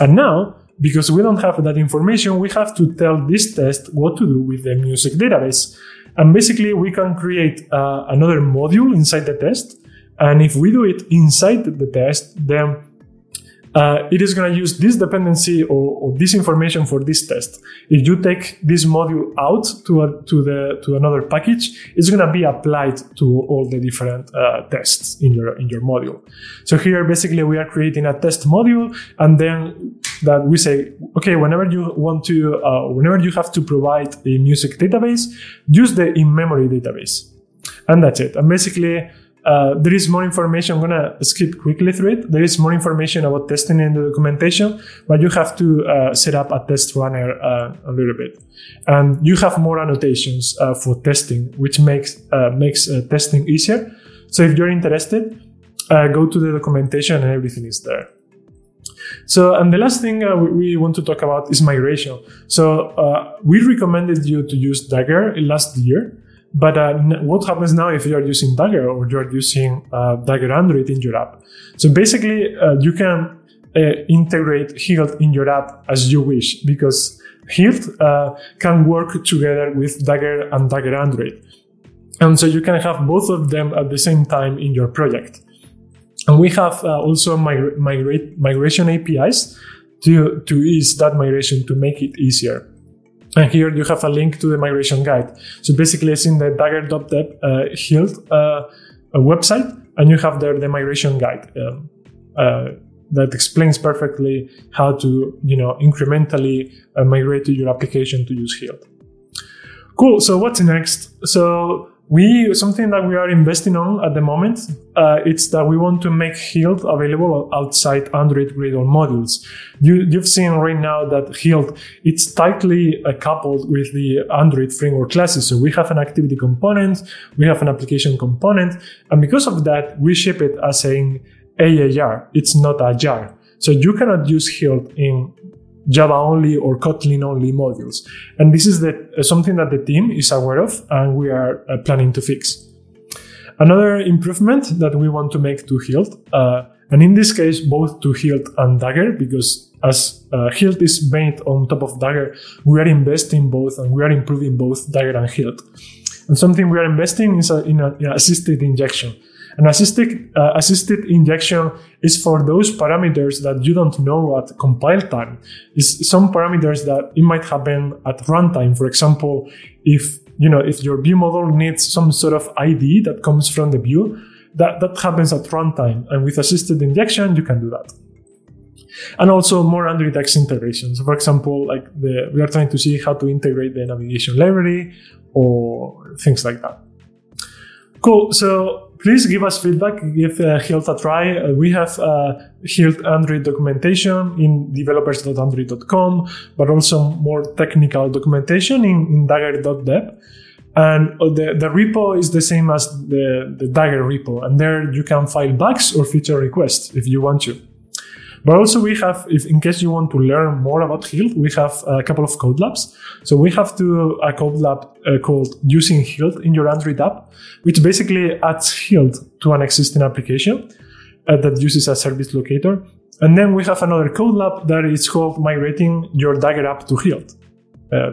And now, because we don't have that information, we have to tell this test what to do with the music database. And basically, we can create uh, another module inside the test. And if we do it inside the test, then uh, it is going to use this dependency or, or, this information for this test. If you take this module out to a, to the to another package, it's going to be applied to all the different uh, tests in your in your module. So here, basically, we are creating a test module, and then that we say, okay, whenever you want to, uh, whenever you have to provide a music database, use the in-memory database, and that's it. And basically uh, there is more information. I'm gonna skip quickly through it. There is more information about testing in the documentation, but you have to uh, set up a test runner uh, a little bit, and you have more annotations uh, for testing, which makes uh, makes testing easier. So if you're interested, go to the documentation and everything is there. So, and the last thing uh, we want to talk about is migration. So, uh, we recommended you to use Dagger last year. But uh, what happens now if you are using Dagger or you are using uh, Dagger Android in your app? So basically, uh, you can uh, integrate Hilt in your app as you wish because Hilt uh, can work together with Dagger and Dagger Android. And so you can have both of them at the same time in your project. And we have uh, also migra- migrate, migration APIs to, to ease that migration to make it easier. And here you have a link to the migration guide. So basically, it's in the dagger.dev uh, Hilt uh, website, and you have there the migration guide um, uh, that explains perfectly how to, you know, incrementally uh, migrate to your application to use Hilt. Cool. So what's next? So we something that we are investing on at the moment uh, it's that we want to make Hilt available outside Android Gradle modules. You, have seen right now that Hilt it's tightly uh, coupled with the Android framework classes. So we have an activity component, we have an application component, and because of that, we ship it as an AAR. It's not a jar. So you cannot use Hilt in Java only or Kotlin only modules. And this is the, uh, something that the team is aware of and we are uh, planning to fix. Another improvement that we want to make to Hilt, uh, and in this case, both to Hilt and Dagger, because as uh, Hilt is made on top of Dagger, we are investing both and we are improving both Dagger and Hilt. And something we are investing is a, in, a, in assisted injection. An assisted, uh, assisted injection is for those parameters that you don't know at compile time. It's some parameters that it might happen at runtime. For example, if you know if your view model needs some sort of ID that comes from the view, that, that happens at runtime. And with assisted injection, you can do that. And also more Android X integrations. For example, like the, we are trying to see how to integrate the navigation library or things like that. Cool. So please give us feedback. Give uh, Hilt a try. Uh, we have uh, Hilt Android documentation in developers.android.com, but also more technical documentation in, in dagger.dev. And uh, the, the repo is the same as the, the Dagger repo. And there you can file bugs or feature requests if you want to. But also we have, if in case you want to learn more about Hilt, we have a couple of code labs. So we have to a code lab uh, called using Hilt in your Android app, which basically adds Hilt to an existing application uh, that uses a service locator. And then we have another code lab that is called migrating your Dagger app to Hilt. Uh,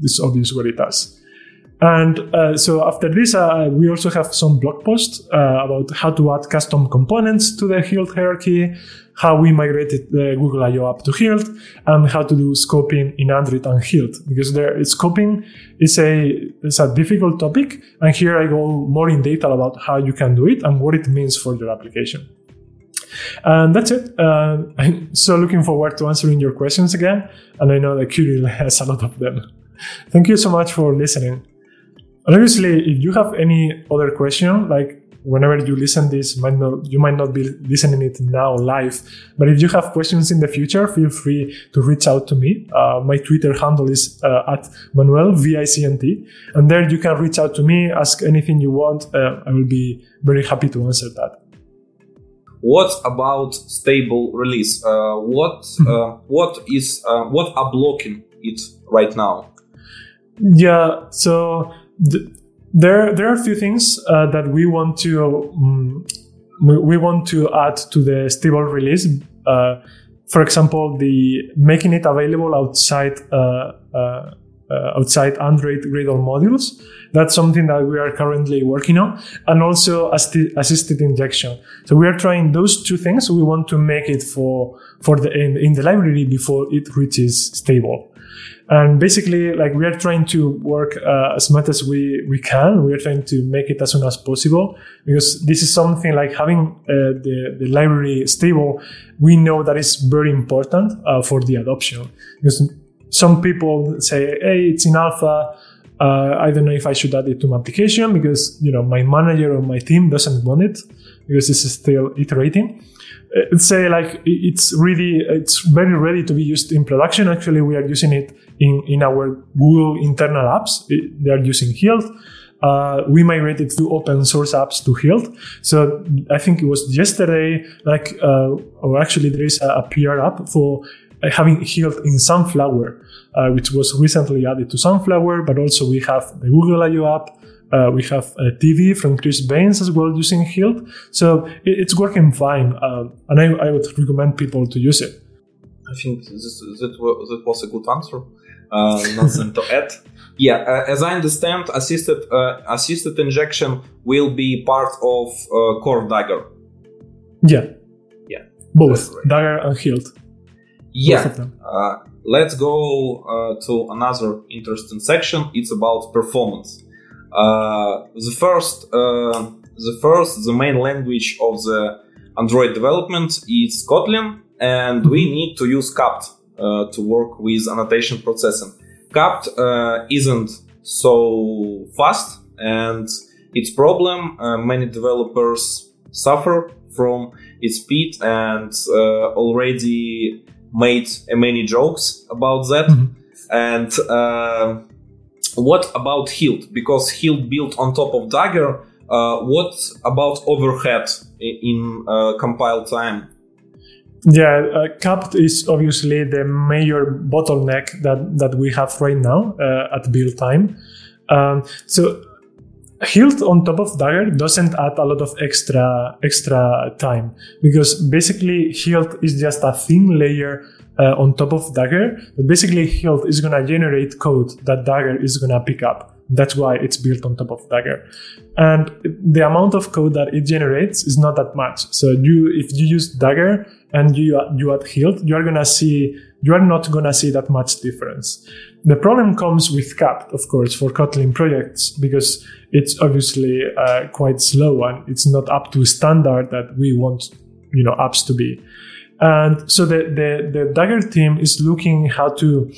this is obvious what it does. And uh, so after this, uh, we also have some blog posts uh, about how to add custom components to the Hilt hierarchy, how we migrated the Google I/O app to Hilt, and how to do scoping in Android and Hilt. Because there, scoping is a is a difficult topic, and here I go more in detail about how you can do it and what it means for your application. And that's it. Uh, I'm so looking forward to answering your questions again, and I know that Kirill has a lot of them. Thank you so much for listening. And obviously, if you have any other question, like whenever you listen this, might not you might not be listening it now live, but if you have questions in the future, feel free to reach out to me. Uh, my Twitter handle is uh, at Manuel Vicnt, and there you can reach out to me, ask anything you want. Uh, I will be very happy to answer that. What about stable release? Uh, what uh, what is uh, what are blocking it right now? Yeah, so th- there there are a few things uh, that we want to um, we want to add to the stable release. Uh, for example, the making it available outside uh, outside Android Gradle modules. That's something that we are currently working on, and also assisted injection. So we are trying those two things. We want to make it for for the in, in the library before it reaches stable. And basically, like we are trying to work uh, as much as we, we can. We are trying to make it as soon as possible because this is something like having uh, the, the library stable. We know that is very important uh, for the adoption because some people say, "Hey, it's in alpha." Uh, I don't know if I should add it to my application because you know my manager or my team doesn't want it because this is still iterating. Uh, say like it's really it's very ready to be used in production. Actually, we are using it in in our Google internal apps. They are using Hilt. Uh, we migrated to open source apps to Hilt. So I think it was yesterday, like, uh, or actually there is a, a PR app for uh, having Hilt in Sunflower, uh, which was recently added to Sunflower, but also we have the Google I/O app. Uh, we have a Tivi from Chris Banes as well using Hilt. So it, it's working fine, uh, and I, I, would recommend people to use it. I think that, that was a good answer. Uh, nothing to add. Yeah, uh, as I understand, assisted assisted injection will be part of core Dagger. Yeah. Yeah. Both Dagger and Hilt. Yeah. Uh, let's go uh, to another interesting section. It's about performance. Uh, the first, uh, the first, the main language of the Android development is Kotlin, and we mm-hmm. need to use KAPT uh, to work with annotation processing. KAPT uh, isn't so fast, and its problem many developers suffer from its speed and already made many jokes about that. Mm-hmm. And uh, what about Hilt? Because Hilt built on top of Dagger. Uh, what about overhead in uh, compile time? Yeah, uh, is obviously the major bottleneck that, that we have right now uh, at build time. Um, so Hilt on top of Dagger doesn't add a lot of extra extra time because basically Hilt is just a thin layer uh, on top of Dagger. But basically, Hilt is gonna generate code that Dagger is gonna pick up. That's why it's built on top of Dagger. And the amount of code that it generates is not that much. So you, if you use Dagger and you you add Hilt, you are gonna see you are not gonna see that much difference. The problem comes with KAPT, of course, for Kotlin projects because it's obviously uh, quite slow and it's not up to standard that we want you know apps to be. And so the, the, the Dagger team is looking how to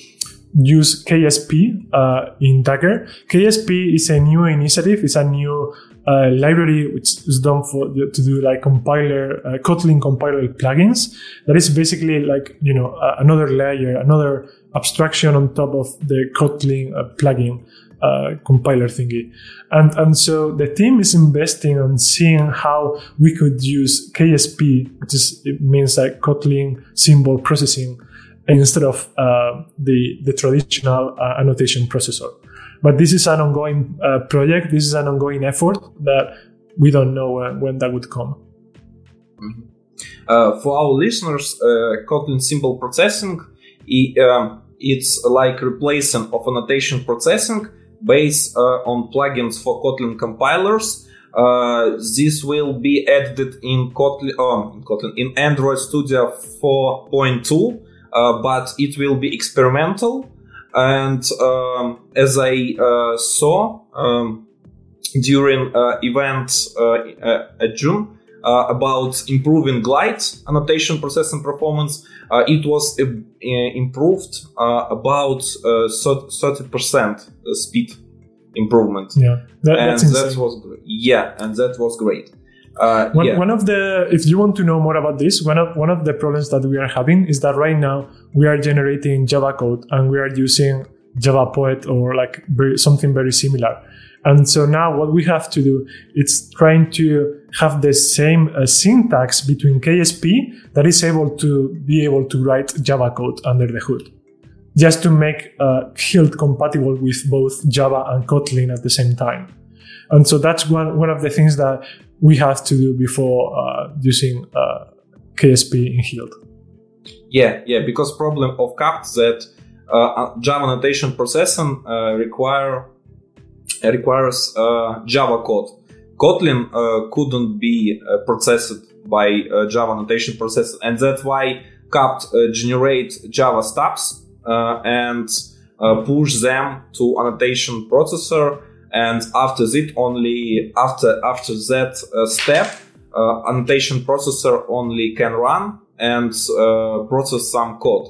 use KSP uh, in Dagger. KSP is a new initiative. It's a new uh, library which is done for to do like compiler uh, Kotlin compiler plugins. That is basically like you know uh, another layer, another abstraction on top of the Kotlin uh, plugin uh, compiler thingy. And, and so the team is investing on seeing how we could use KSP, which is, it means like Kotlin symbol processing instead of the, the traditional annotation processor. But this is an ongoing uh, project. This is an ongoing effort that we don't know when, when that would come. Mm-hmm. Uh, for our listeners, uh, Kotlin symbol processing, um, it's like replacing of annotation processing based uh, on plugins for Kotlin compilers. Uh, this will be added in Kotlin, oh, in Kotlin, in Android Studio 4.2, uh, but it will be experimental. And um, as I uh, saw um, during uh, event uh, at June about improving Glide annotation processing performance, it was improved about 30% speed improvement. Yeah, that, and that was great. yeah, and that was great. Uh, one, yeah. one of the, if you want to know more about this, one of one of the problems that we are having is that right now we are generating Java code and we are using JavaPoet or like very, something very similar. And so now what we have to do is trying to have the same uh, syntax between KSP that is able to be able to write Java code under the hood, just to make uh, Hilt compatible with both Java and Kotlin at the same time. And so that's one, one of the things that we have to do before uh, using uh, KSP in Hilt. Yeah, yeah, because problem of KAPT that uh, Java notation processing uh, require requires uh, Java code. Kotlin uh, couldn't be processed by Java notation processor, and that's why KAPT generate Java stubs and push them to annotation processor and after that only after after that uh, step uh, annotation processor only can run and uh, process some code.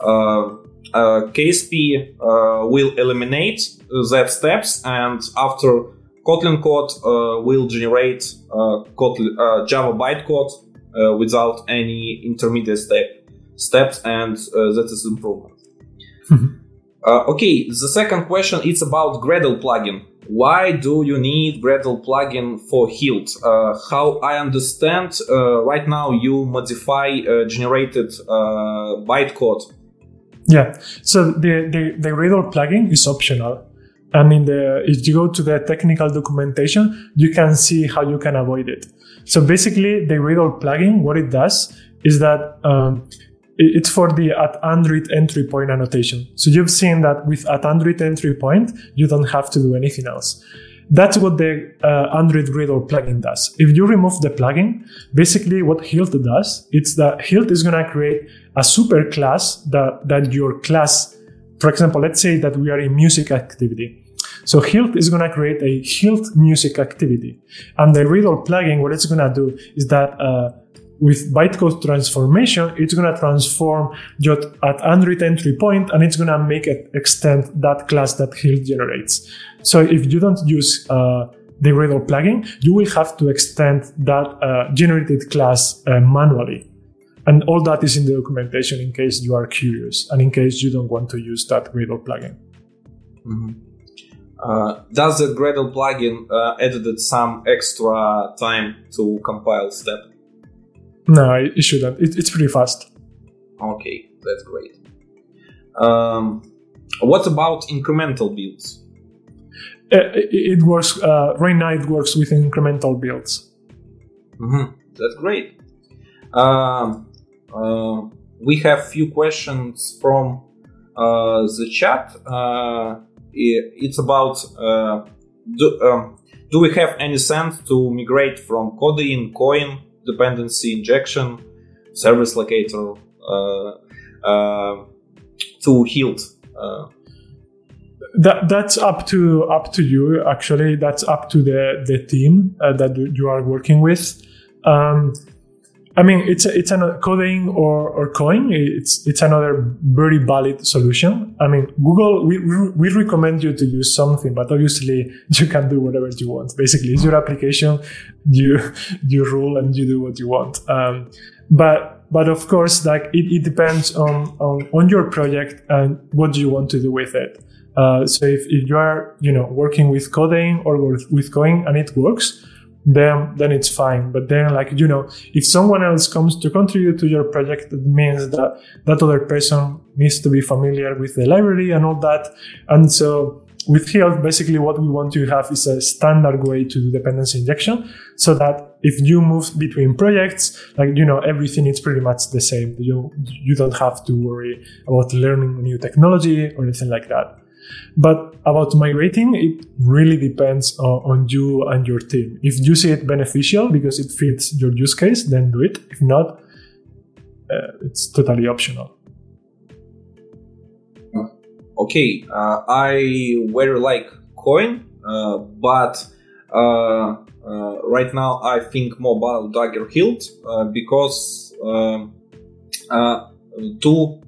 Uh, uh, KSP uh, will eliminate that steps and after Kotlin code will generate Kotlin, Java bytecode without any intermediate step steps and that is improvement. Mm-hmm. Uh, okay, the second question is about Gradle plugin why do you need Gradle plugin for Hilt? Uh, how I understand, uh, right now you modify uh, generated uh, bytecode. Yeah, so the, the, the Gradle plugin is optional. And in the, if you go to the technical documentation, you can see how you can avoid it. So basically, the Gradle plugin, what it does is that um, it's for the at Android entry point annotation. So you've seen that with at Android entry point, you don't have to do anything else. That's what the uh, Android Gradle plugin does. If you remove the plugin, basically what Hilt does, it's that Hilt is going to create a super class that, that your class, for example, let's say that we are in music activity. So Hilt is going to create a Hilt music activity. And the Gradle plugin, what it's going to do is that uh, with bytecode transformation, it's going to transform just at Android entry point and it's going to make it extend that class that Hilt generates. So if you don't use uh, the Gradle plugin, you will have to extend that uh, generated class uh, manually. And all that is in the documentation in case you are curious and in case you don't want to use that Gradle plugin. Mm-hmm. Uh, does the Gradle plugin uh, added some extra time to compile step? No, it shouldn't. It, it's pretty fast. Okay, that's great. Um, what about incremental builds? Uh, it, it works uh, right now. It works with incremental builds. Mm-hmm. That's great. Um, uh, we have few questions from uh, the chat. Uh, it's about uh, do, um, do we have any sense to migrate from Kodein Koin dependency injection, service locator uh, uh, to Hilt. Uh. That that's up to up to you. Actually, that's up to the the team that you are working with. Um, I mean, it's a, it's a Kodein or, or Koin. It's it's another very valid solution. I mean, Google we, we recommend you to use something, but obviously you can do whatever you want. Basically, it's your application. You you rule and you do what you want. Um, but but of course, like it, it depends on, on on your project and what you want to do with it. Uh, so if, if you are you know working with coding or with, with Koin and it works then then it's fine. But then like you know, if someone else comes to contribute to your project, it means that that other person needs to be familiar with the library and all that. And so with Hilt, basically what we want to have is a standard way to do dependency injection so that if you move between projects, like, you know, everything is pretty much the same. You, you don't have to worry about learning a new technology or anything like that. But about migrating, it really depends on, on you and your team. If you see it beneficial because it fits your use case, then do it. If not, uh, it's totally optional. Okay, uh, I very like Koin, uh, but uh, uh, right now I think about Dagger Hilt uh, because um, two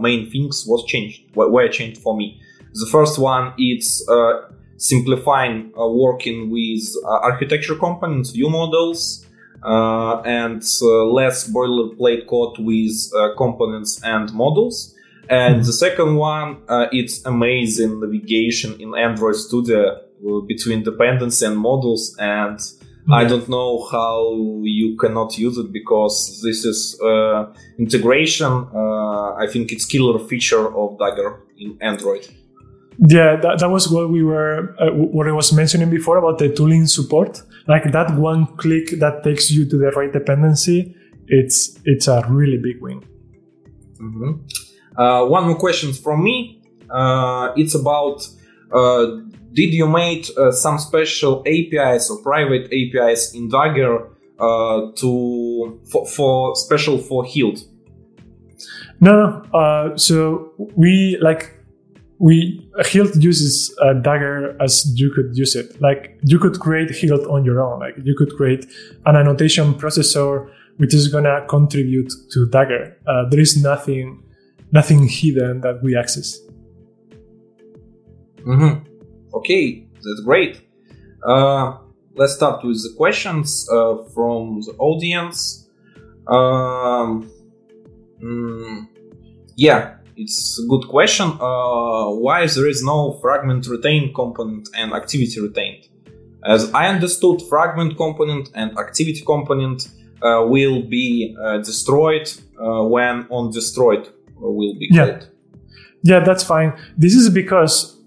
main things was changed, were changed for me. The first one is uh, simplifying uh, working with architecture components, view models, and less boilerplate code with components and models. And mm-hmm. the second one, it's amazing navigation in Android Studio between dependency and models and I mm-hmm. don't know how you cannot use it because this is uh, integration. Uh, I think it's killer feature of Dagger in Android. Yeah, that, that was what we were, uh, what I was mentioning before about the tooling support. Like that one click that takes you to the right dependency, it's it's a really big win. Mm-hmm. Uh, one more question from me. Uh, it's about uh, did you make uh, some special APIs or private APIs in Dagger uh, to for, for, special for Hilt? No, no. Uh, so we like we Hilt uses uh, Dagger as you could use it. Like you could create Hilt on your own. Like you could create an annotation processor which is gonna contribute to Dagger. Uh, there is nothing nothing hidden that we access. Mm-hmm. Okay, that's great. Uh, let's start with the questions uh, from the audience. Um, mm, yeah, it's a good question. Uh, why there is no fragment retained component and activity retained? As I understood, fragment component and activity component uh, will be uh, destroyed uh, when on destroyed will be yeah. Yeah, that's fine. This is because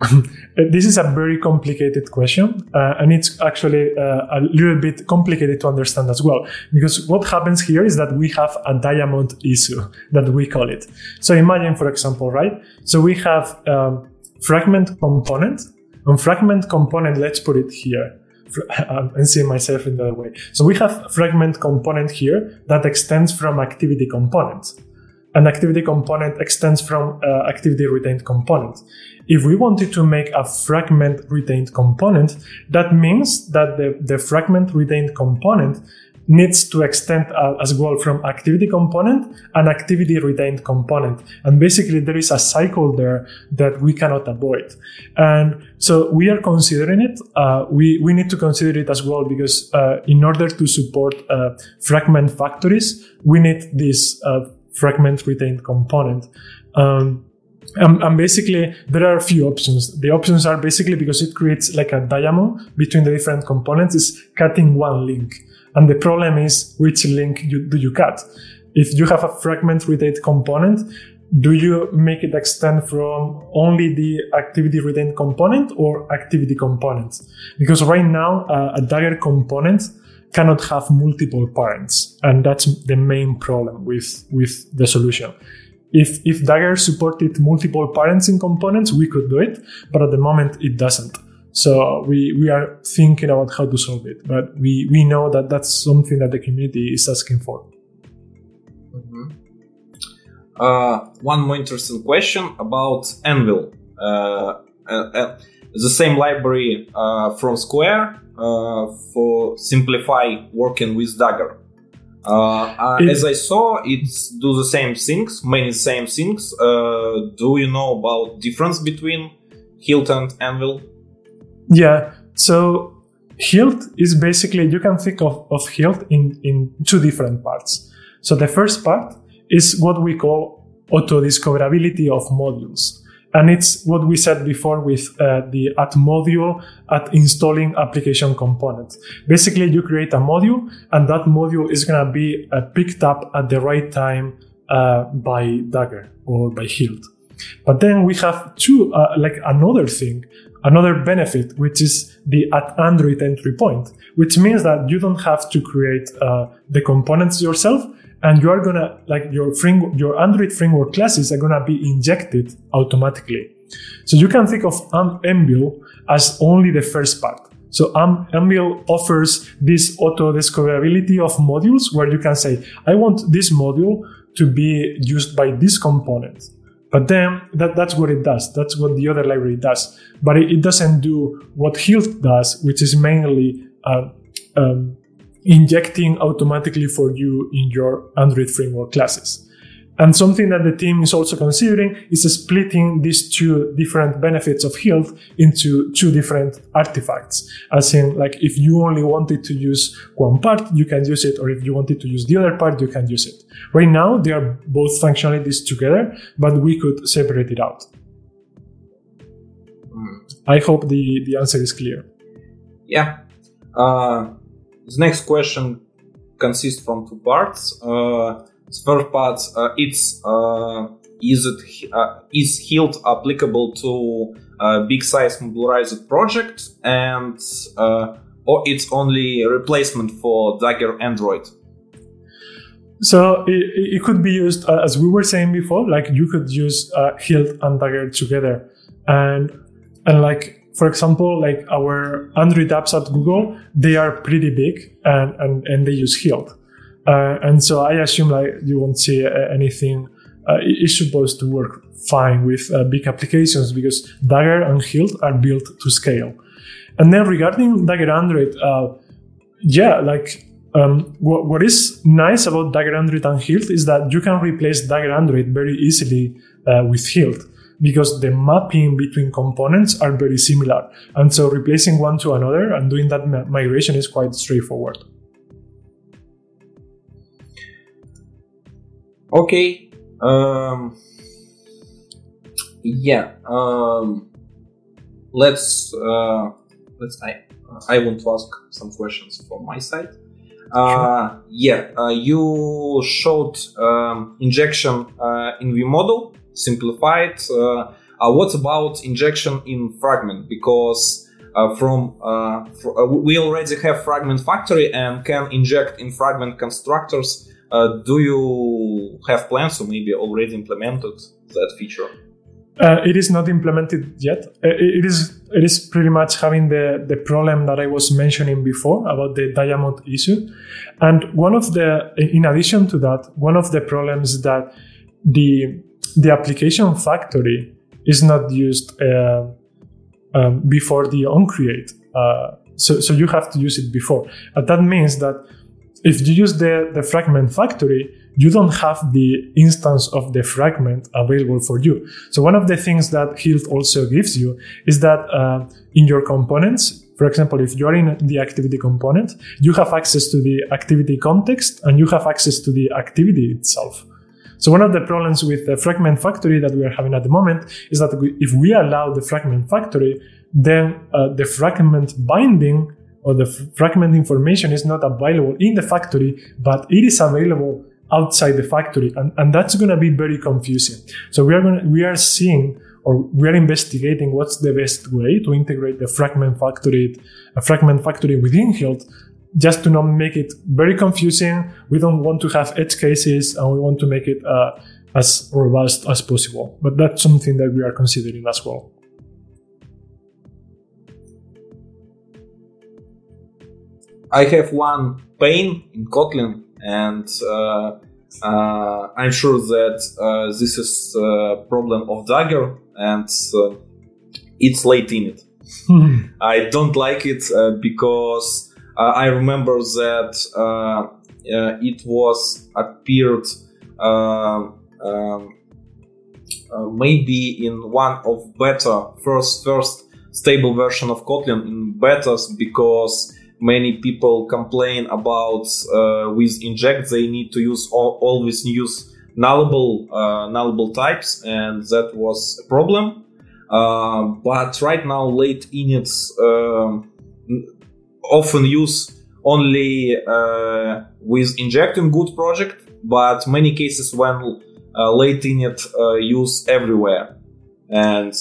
this is a very complicated question, uh, and it's actually uh, a little bit complicated to understand as well. Because what happens here is that we have a diamond issue that we call it. So imagine, for example, right? So we have um, fragment component, and fragment component. Let's put it here. and see myself in that way. So we have fragment component here that extends from activity component. An activity component extends from uh, activity retained component. If we wanted to make a fragment retained component, that means that the, the fragment retained component needs to extend uh, as well from activity component and activity retained component. And basically there is a cycle there that we cannot avoid. And so we are considering it. Uh, we, we need to consider it as well because uh, in order to support uh, fragment factories, we need this uh, fragment retained component. Um, um, and basically, there are a few options. The options are basically because it creates like a diamond between the different components, is cutting one link. And the problem is which link you, do you cut? If you have a fragment retained component, do you make it extend from only the activity retained component or activity component? Because right now, uh, a Dagger component cannot have multiple parents, and that's the main problem with with the solution if if Dagger supported multiple parents in components, we could do it, but at the moment it doesn't. So we we are thinking about how to solve it, but we we know that that's something that the community is asking for. Mm-hmm. Uh, one more interesting question about Anvil. Uh, uh, uh the same library uh, from Square uh, for simplify working with Dagger. Uh, uh, as I saw, it do the same things, many same things. Uh, do you know about difference between Hilt and Anvil? Yeah. So Hilt is basically you can think of, of Hilt in, in two different parts. So the first part is what we call auto discoverability of modules. And it's what we said before with uh, the at module at InstallIn application components. Basically, you create a module and that module is going to be uh, picked up at the right time uh, by Dagger or by Hilt. But then we have two, uh, like another thing, another benefit, which is the at Android entry point, which means that you don't have to create uh, the components yourself and you are gonna like your your Android framework classes are gonna be injected automatically. So you can think of Anvil as only the first part. So Anvil offers this auto discoverability of modules where you can say, I want this module to be used by this component. But then that, that's what it does. That's what the other library does. But it, it doesn't do what Hilt does, which is mainly uh, um, injecting automatically for you in your Android framework classes. And something that the team is also considering is splitting these two different benefits of Hilt into two different artifacts. As in, like, if you only wanted to use one part, you can use it, or if you wanted to use the other part, you can use it. Right now, they are both functionalities together, but we could separate it out. Mm. I hope the, the answer is clear. Yeah. Uh, the next question consists from two parts. Uh, the first part, uh, it's uh, is it uh, is Hilt applicable to uh, big size modularized project and uh, or it's only a replacement for Dagger Android? So it, it could be used uh, as we were saying before. Like you could use Hilt and Dagger together, and and like for example, like our Android apps at Google, they are pretty big and, and, and they use Hilt. Uh, and so I assume like you won't see uh, anything. Uh, it's supposed to work fine with uh, big applications because Dagger and Hilt are built to scale. And then regarding Dagger Android, uh, yeah, like um, what, what is nice about Dagger Android and Hilt is that you can replace Dagger Android very easily uh, with Hilt because the mapping between components are very similar. And so replacing one to another and doing that migration is quite straightforward. Okay. Um, yeah. Um, let's uh, let's. I I want to ask some questions from my side. Uh, yeah, uh, you showed um, injection uh, in ViewModel, simplified. Uh, uh, what about injection in fragment? Because uh, from fr- we already have fragment factory and can inject in fragment constructors uh, do you have plans or maybe already implemented that feature? Uh, it is not implemented yet. Uh, it is it is pretty much having the, the problem that I was mentioning before about the diamond issue. And one of the, in addition to that, one of the problems that the the application factory is not used uh, um, before the onCreate. Uh, so, so you have to use it before. And that means that if you use the, the fragment factory, you don't have the instance of the fragment available for you. So one of the things that Hilt also gives you is that uh, in your components, for example, if you're in the activity component, you have access to the activity context and you have access to the activity itself. So one of the problems with the fragment factory that we are having at the moment is that if we allow the fragment factory, then uh, the fragment binding or the fragment information is not available in the factory, but it is available outside the factory. And, and that's going to be very confusing. So we are going we are seeing or we are investigating what's the best way to integrate the fragment factory, a fragment factory within Hilt, just to not make it very confusing. We don't want to have edge cases and we want to make it uh, as robust as possible. But that's something that we are considering as well. I have one pain in Kotlin, and uh, uh, I'm sure that uh, this is a problem of Dagger, and uh, it's lateinit. I don't like it uh, because uh, I remember that it was appeared um, um maybe in one of beta first first stable version of Kotlin in betas because many people complain about uh, with inject they need to use always use nullable uh, nullable types and that was a problem. Uh, but right now lateinits uh, often use only uh, with injecting good project but many cases when uh, lateinit use everywhere and,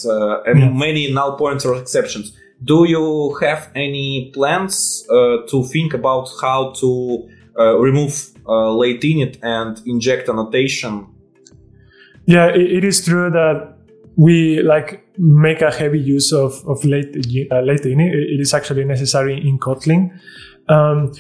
and yeah. many null pointer exceptions do you have any plans uh, to think about how to uh, remove uh, lateinit and inject annotation? Yeah, it, it is true that we like make a heavy use of, of late, uh, lateinit. It is actually necessary in Kotlin. Um,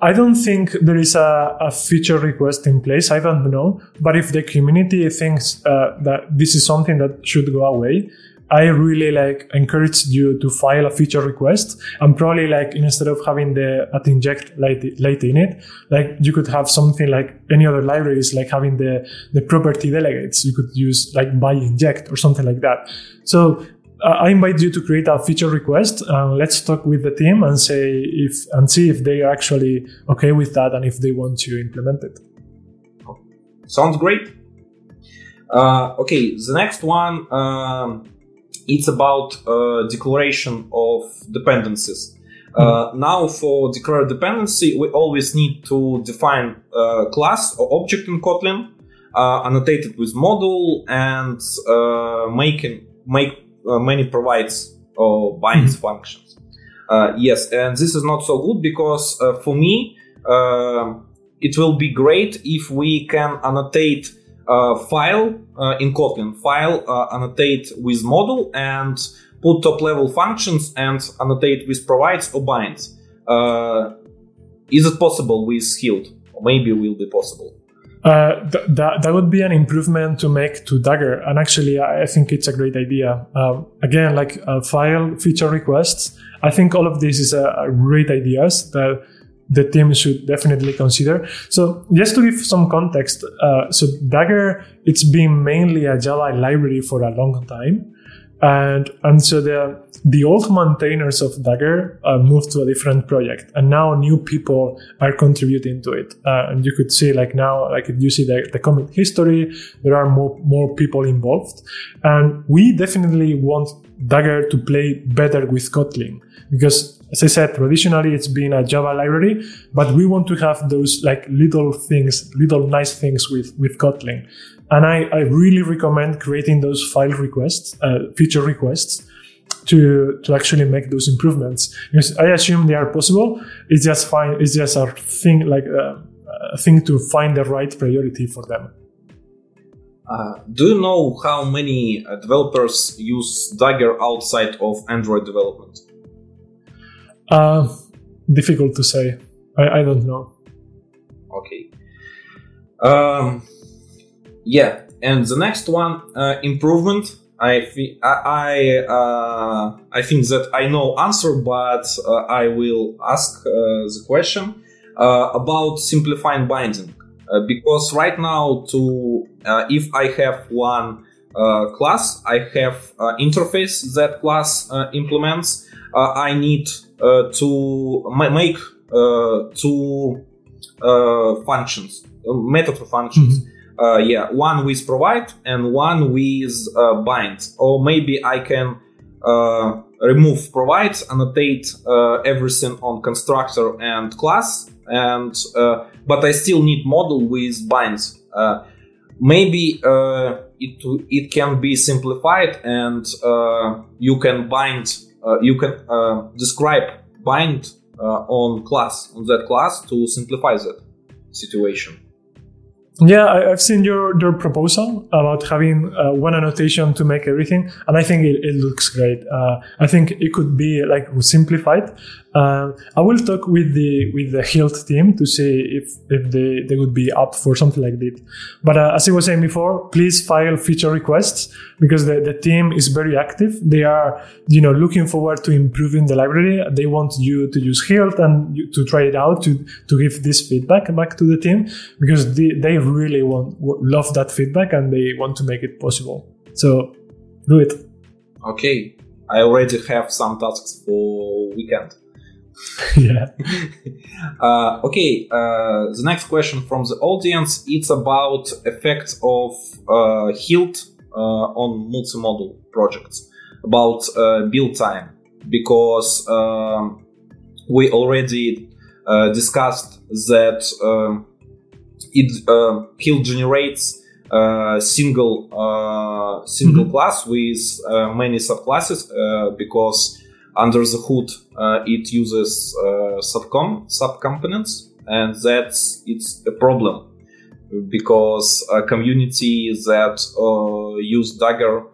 I don't think there is a, a, feature request in place. I don't know. But if the community thinks uh, that this is something that should go away, I really like encourage you to file a feature request and probably like instead of having the at inject late, lateinit, like you could have something like any other libraries, like having the, the property delegates. You could use like by inject or something like that. So uh, I invite you to create a feature request and let's talk with the team and say if and see if they are actually okay with that and if they want to implement it. Sounds great. Uh, okay, the next one um, it's about uh, declaration of dependencies. Mm-hmm. Now, for declare dependency, we always need to define a class or object in Kotlin, uh, annotated with module, and making make many provides or binds mm-hmm. functions. yes, and this is not so good because for me it will be great if we can annotate file uh, in Kotlin, file uh, annotate with model and put top level functions and annotate with provides or binds. Uh, is it possible with Hilt? Maybe will be possible. Uh, th- that that would be an improvement to make to Dagger, and actually, I think it's a great idea. Um, again, like uh, file feature requests, I think all of this is a, a great ideas that the team should definitely consider. So just to give some context, uh, so Dagger, it's been mainly a Java library for a long time. And, and so the, the old maintainers of Dagger uh, moved to a different project and now new people are contributing to it. Uh, and you could see like now, like if you see the, the commit history, there are more, more people involved. And we definitely want Dagger to play better with Kotlin because as I said, traditionally it's been a Java library, but we want to have those like little things, little nice things with, with Kotlin. And I, I really recommend creating those file requests, uh, feature requests to, to actually make those improvements. Because I assume they are possible. It's just fine. It's just a thing like uh, a thing to find the right priority for them. Uh, do you know how many uh, developers use Dagger outside of Android development? Uh, difficult to say. I, I don't know. Okay. Um, yeah, and the next one, uh, improvement. I think I uh, I think that I know answer, but uh, I will ask uh, the question uh, about simplifying binding uh, because right now, to if I have one class, I have interface that class implements. I need uh, to make uh, two uh, functions, method for functions. Mm-hmm. yeah, one with provide and one with bind. Or maybe I can remove provide, annotate everything on constructor and class, and but I still need model with binds maybe uh, it it can be simplified and uh, you can bind uh, you can uh, describe bind uh, on class on that class to simplify that situation yeah, I, have seen your your proposal about having uh, one annotation to make everything, and I think it, it looks great. Uh, I think it could be like simplified. Uh, I will talk with the with the Hilt team to see if if they, they would be up for something like that. But uh, as I was saying before, please file feature requests because the, the team is very active. They are you know looking forward to improving the library. They want you to use Hilt and to try it out to to give this feedback back to the team because they, they really want love that feedback and they want to make it possible. So do it. Okay, I already have some tasks for weekend. yeah. uh, okay. Uh, the next question from the audience it's about effects of uh, Hilt uh, on multi-module projects about uh, build time because um, we already uh, discussed that um, it uh, Hilt generates a single uh, single mm-hmm. class with uh, many subclasses uh, because under the hood uh, it uses uh, subcom subcomponents and that's it's a problem because a community that use Dagger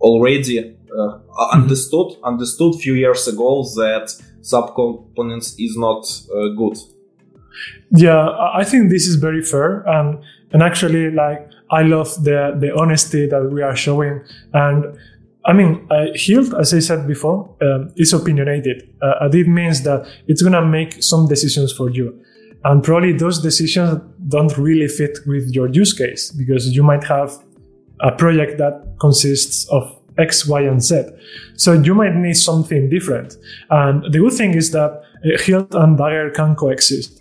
already mm-hmm. understood understood few years ago that subcomponents is not good yeah, I think this is very fair, and and actually, like I love the the honesty that we are showing, and I mean, uh, Hilt, as I said before, um, is opinionated. Uh, it means that it's gonna make some decisions for you, and probably those decisions don't really fit with your use case because you might have a project that consists of X, Y, and Z. So you might need something different. And the good thing is that uh, Hilt and Dagger can coexist.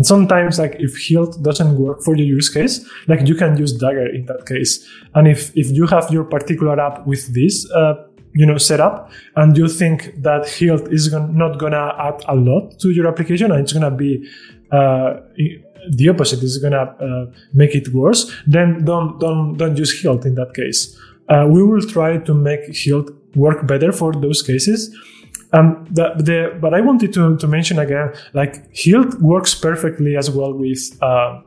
And sometimes, like if Hilt doesn't work for your use case, like you can use Dagger in that case. And if if you have your particular app with this, uh, you know, setup, and you think that Hilt is gon- not gonna add a lot to your application, and it's gonna be uh, the opposite is gonna uh, make it worse, then don't don't don't use Hilt in that case. Uh, we will try to make Hilt work better for those cases. Um, the, the, but I wanted to, to mention again, like Hilt works perfectly as well with, uh,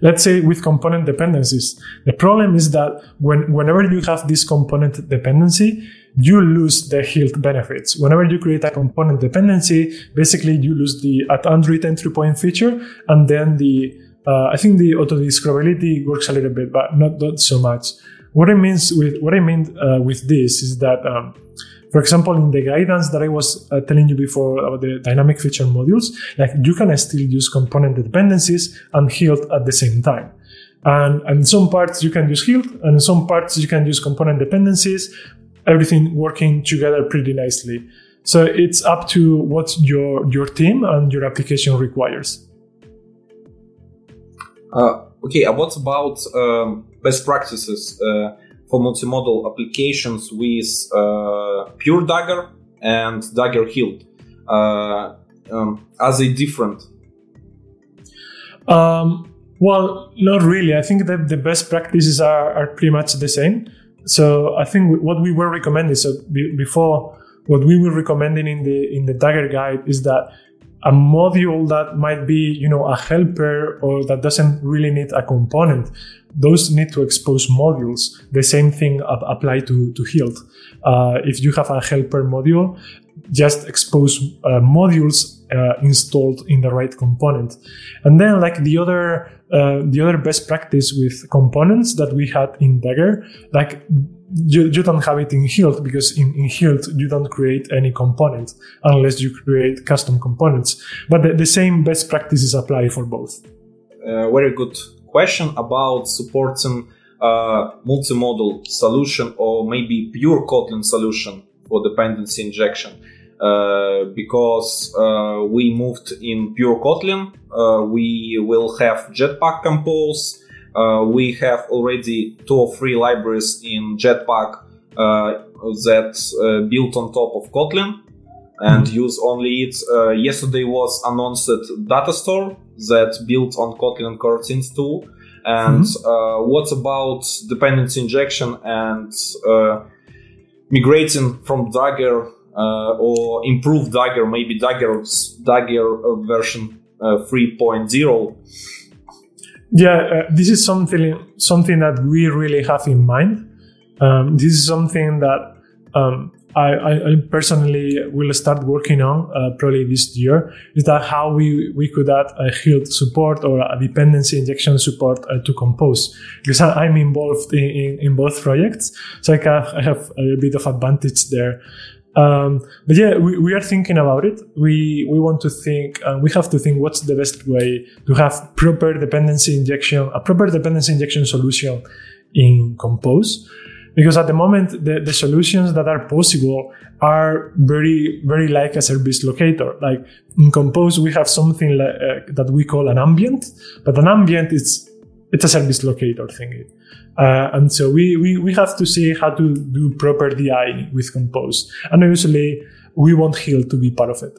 let's say, with component dependencies. The problem is that when, whenever you have this component dependency, you lose the Hilt benefits. Whenever you create a component dependency, basically you lose the at Android entry point feature, and then the uh, I think the auto discoverability works a little bit, but not, not so much. What I means with what I mean uh, with this is that, um, for example, in the guidance that I was uh, telling you before about the dynamic feature modules, like you can still use component dependencies and Hilt at the same time. And, in some parts you can use Hilt, and in some parts you can use component dependencies, everything working together pretty nicely. So it's up to what your your team and your application requires. Uh, okay, what about um, best practices uh, for multi-module applications with uh, pure Dagger and Dagger Hilt? Uh, um, are they different? Um, well, not really. I think that the best practices are, are pretty much the same. So I think what we were recommending, so before what we were recommending in the in the Dagger guide is that a module that might be, you know, a helper or that doesn't really need a component, those need to expose modules. The same thing apply to, to Hilt. Uh, if you have a helper module, just expose uh, modules uh, installed in the right component. And then like the other, uh, the other best practice with components that we had in Dagger, like you, you don't have it in Hilt because in, in Hilt you don't create any component unless you create custom components. But the, the same best practices apply for both. Uh, very good question about supporting uh, multimodal solution or maybe pure Kotlin solution for dependency injection. Uh, because uh, we moved in pure Kotlin, uh, we will have Jetpack compose, uh, we have already two or three libraries in Jetpack uh, that uh, built on top of Kotlin and mm-hmm. use only it. Uh, yesterday was announced Data Store that built on Kotlin coroutines too. And mm-hmm. what about dependency injection and migrating from Dagger uh, or improved Dagger, maybe Dagger Dagger version uh, 3.0 yeah, uh, this is something something that we really have in mind. Um, this is something that um, I, I, personally will start working on uh, probably this year. Is that how we, we could add a Hilt support or a dependency injection support uh, to Compose? Because I'm involved in, in, in, both projects, so I, I have a bit of advantage there. Um, but yeah, we, we are thinking about it. We we want to think, and we have to think what's the best way to have proper dependency injection, a proper dependency injection solution in Compose. Because at the moment, the, the solutions that are possible are very, very like a service locator. Like in Compose, we have something like, uh, that we call an ambient, but an ambient is it's a service locator thing. Uh, and so we, we, we have to see how to do proper DI with Compose. And usually we want Hilt to be part of it.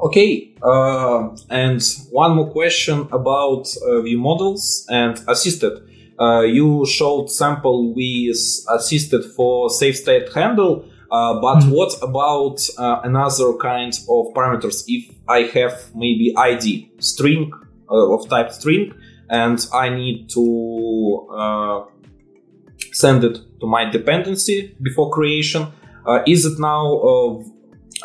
Okay, uh, and one more question about uh, view models and assisted. Uh, you showed sample with assisted for SavedStateHandle, uh, but mm-hmm. what about uh, another kind of parameters? If I have maybe ID string of type string, and I need to uh, send it to my dependency before creation. Uh, is it now uh,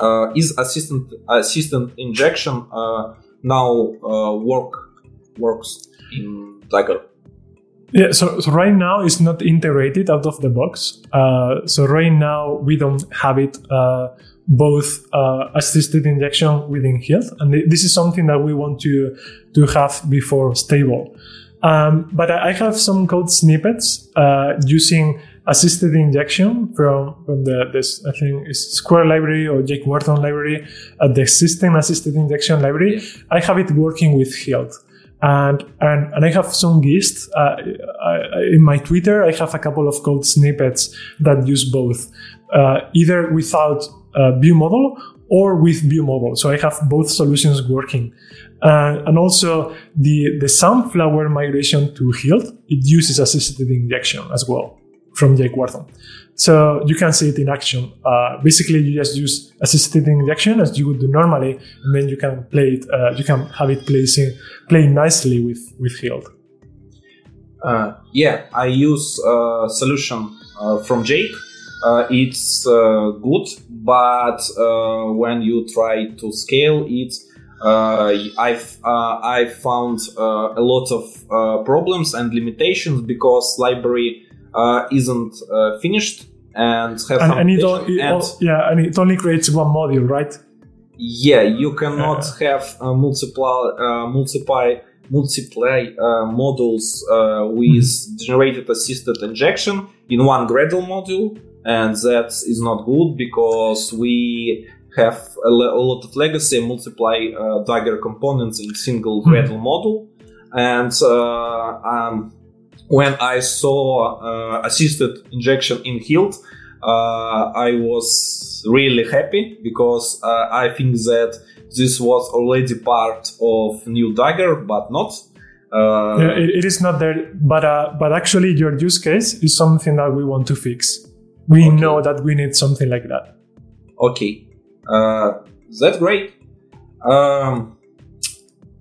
uh is assistant assistant injection uh, now uh, work works in Dagger? Yeah, so, so right now it's not integrated out of the box. So right now we don't have it both uh, assisted injection within Hilt, and this is something that we want to to have before stable. Um, but I have some code snippets uh, using assisted injection from, from the this I think is Square library or Jake Wharton library, uh, the system assisted injection library. I have it working with Hilt. And, and, and I have some gist Uh, in my Twitter, I have a couple of code snippets that use both, uh, either without uh, view model or with view model. So I have both solutions working. Uh, and also the, the Sunflower migration to Hilt, it uses assisted injection as well from Jake Wharton. So you can see it in action. Uh, basically, you just use assisted injection as you would do normally, and then you can play it. Uh, you can have it placing play nicely with with Hilt. Uh, yeah, I use a solution uh, from Jake. Uh, it's uh, good, but when you try to scale it, I've I found a lot of problems and limitations because library uh, isn't uh, finished and have and, and, it, all, it and all, yeah, and it only creates one module, right? Yeah, you cannot have uh, multiply uh, multiply multiply uh, modules uh, with mm-hmm. generated assisted injection in one Gradle module, and that is not good because we have a, le- a lot of legacy multiply uh, Dagger components in single mm-hmm. Gradle module, and uh, um, when I saw uh, assisted injection in Hilt, uh, I was really happy because uh, I think that this was already part of new Dagger, but not. Uh, yeah, it, it is not there, but uh, but actually, your use case is something that we want to fix. We okay. know that we need something like that. Okay, uh, that's great. Um,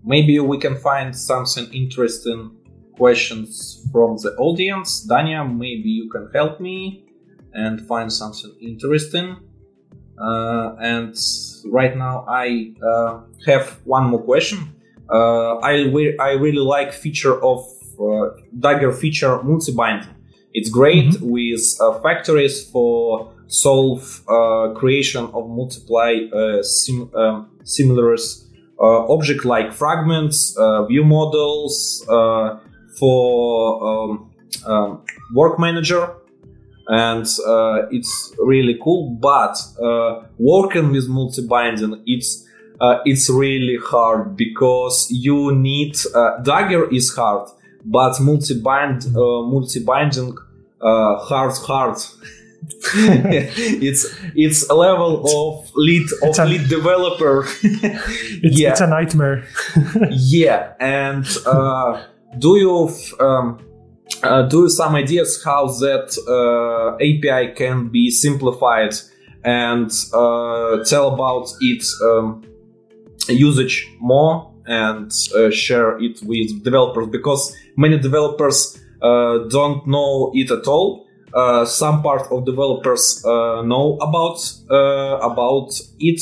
maybe we can find something interesting questions from the audience. Dania, maybe you can help me and find something interesting. Uh, and right now I uh, have one more question. Uh, I, re- I really like feature of uh, Dagger feature multi-binding. It's great mm-hmm. with uh, factories for solve uh, creation of multiply sim- um, similar object like fragments, view models, for um, um, work manager and uh, it's really cool but uh, working with multi-binding it's uh, it's really hard because you need uh, dagger is hard but multi-bind uh, multi-binding uh, hard hard. It's it's a level of lead of a, lead developer. It's, yeah. it's a nightmare. Yeah and do you um, uh, do you some ideas how that uh, API can be simplified and uh, tell about its um, usage more and uh, share it with developers because many developers uh, don't know it at all. Uh, some part of developers know about about it,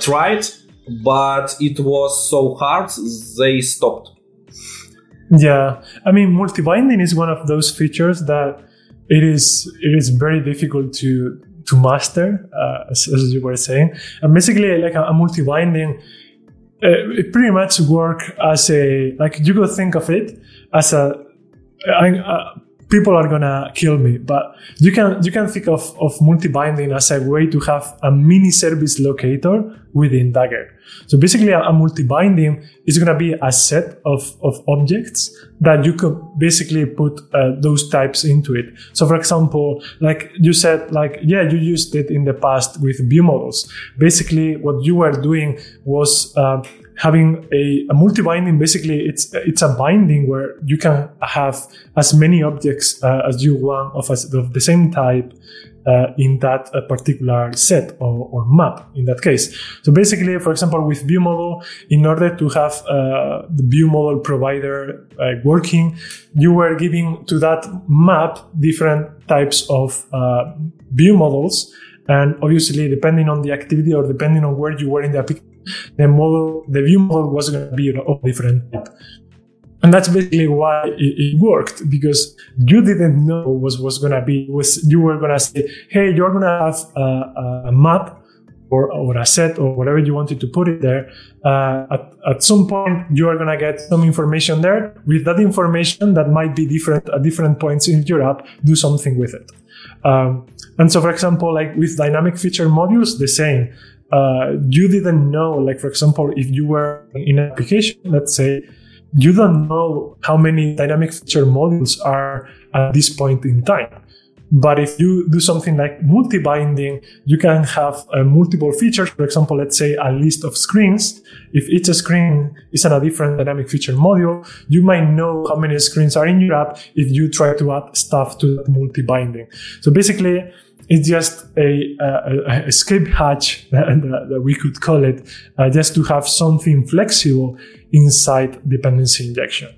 tried, but it was so hard they stopped. Yeah, I mean, multi-binding is one of those features that it is it is very difficult to to master, uh, as, as, you were saying. And basically, like a, a multi-binding, uh, it pretty much work as a like you could think of it as a, a, a people are gonna kill me. But you can you can think of, of multi-binding as a way to have a mini service locator within Dagger. So basically a, a multi-binding is gonna be a set of, of objects that you could basically put uh, those types into it. So for example, like you said, like, yeah, you used it in the past with view models. Basically what you were doing was uh, having a, a multi-binding basically it's it's a binding where you can have as many objects uh, as you want of, a, of the same type uh, in that uh, particular set or, or, map in that case. So basically, for example, with view model, in order to have uh, the view model provider uh, working, you were giving to that map different types of uh, view models. And obviously, depending on the activity or depending on where you were in the application, the model, the view model was going to be of different. Type. and that's basically why it, it, worked because you didn't know what was going to be was you were going to say hey you're going to have a, a, map or, or a set or whatever you wanted to put it there. Uh, at, at some point you are going to get some information there. With that information that might be different at different points in your app do something with it. Um, and so for example like with dynamic feature modules the same uh, you didn't know like for example if you were in an application let's say you don't know how many dynamic feature modules are at this point in time. But if you do something like multi-binding, you can have uh, multiple features. For example, let's say a list of screens. If each screen is in a different dynamic feature module, you might know how many screens are in your app if you try to add stuff to that multi-binding. So basically, it's just a, a, a escape hatch that, that, we could call it, uh, just to have something flexible inside dependency injection.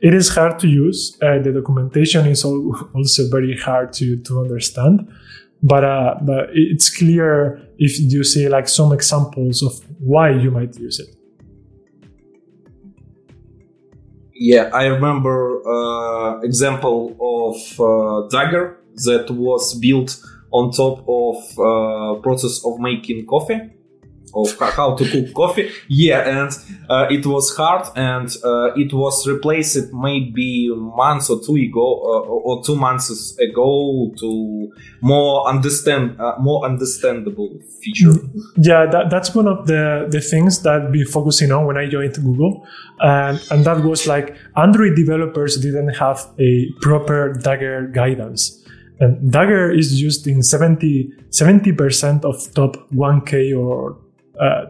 It is hard to use. Uh, the documentation is also very hard to, to understand, but, uh, but it's clear if you see like some examples of why you might use it. Yeah, I remember uh, example of uh, Dagger that was built on top of uh, process of making coffee of how to cook coffee. Yeah and uh, it was hard and uh, it was replaced maybe months or two ago uh, or two months ago to more understand uh, more understandable feature. Yeah that, that's one of the the things that we focusing on when i joined google. And and that was like android developers didn't have a proper dagger guidance and Dagger is used in 70, 70% of top 1K or uh,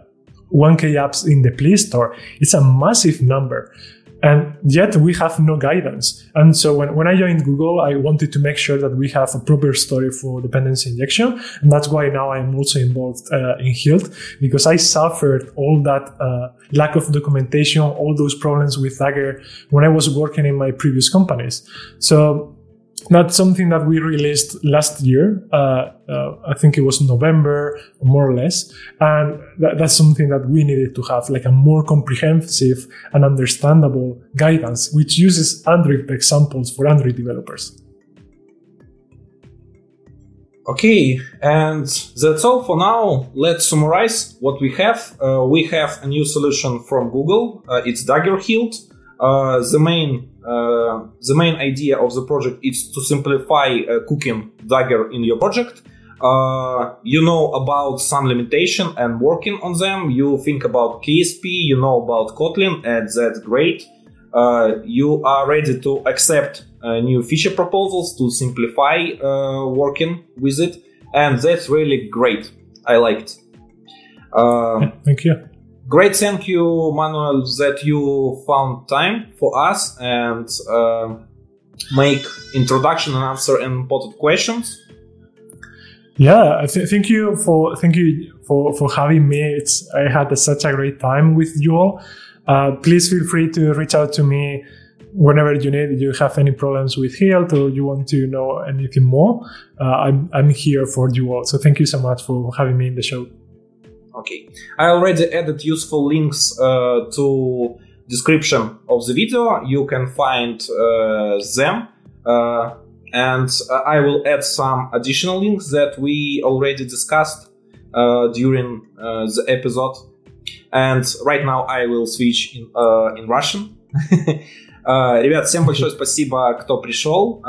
1K apps in the Play Store. It's a massive number. And yet we have no guidance. And so when, when I joined Google, I wanted to make sure that we have a proper story for dependency injection. And that's why now I'm also involved uh, in Hilt because I suffered all that uh, lack of documentation, all those problems with Dagger when I was working in my previous companies. So that's something that we released last year. Uh, uh, I think it was November, more or less. And that, that's something that we needed to have, like a more comprehensive and understandable guidance, which uses Android examples for Android developers. Okay, and that's all for now. Let's summarize what we have. Uh, we have a new solution from Google. Uh, it's Dagger Hilt. Uh, the main uh, the main idea of the project is to simplify uh, cooking Dagger in your project. Uh, you know about some limitation and working on them. You think about KSP, you know about Kotlin, and that's great. Uh, you are ready to accept uh, new feature proposals to simplify uh, working with it, and that's really great. I liked. It. Thank you. Great, thank you, Manuel, that you found time for us and uh, make introduction and answer important questions. Yeah, th- thank you for thank you for for having me. It's I had such a great time with you all. Uh, please feel free to reach out to me whenever you need. You have any problems with Hilt or you want to know anything more, uh, I'm I'm here for you all. So thank you so much for having me in the show. Okay, I already added useful links uh, to description of the video. You can find uh, them, uh, and I will add some additional links that we already discussed uh, during uh, the episode. And right now I will switch in, uh, in Russian. Ребят, всем большое спасибо, кто пришел.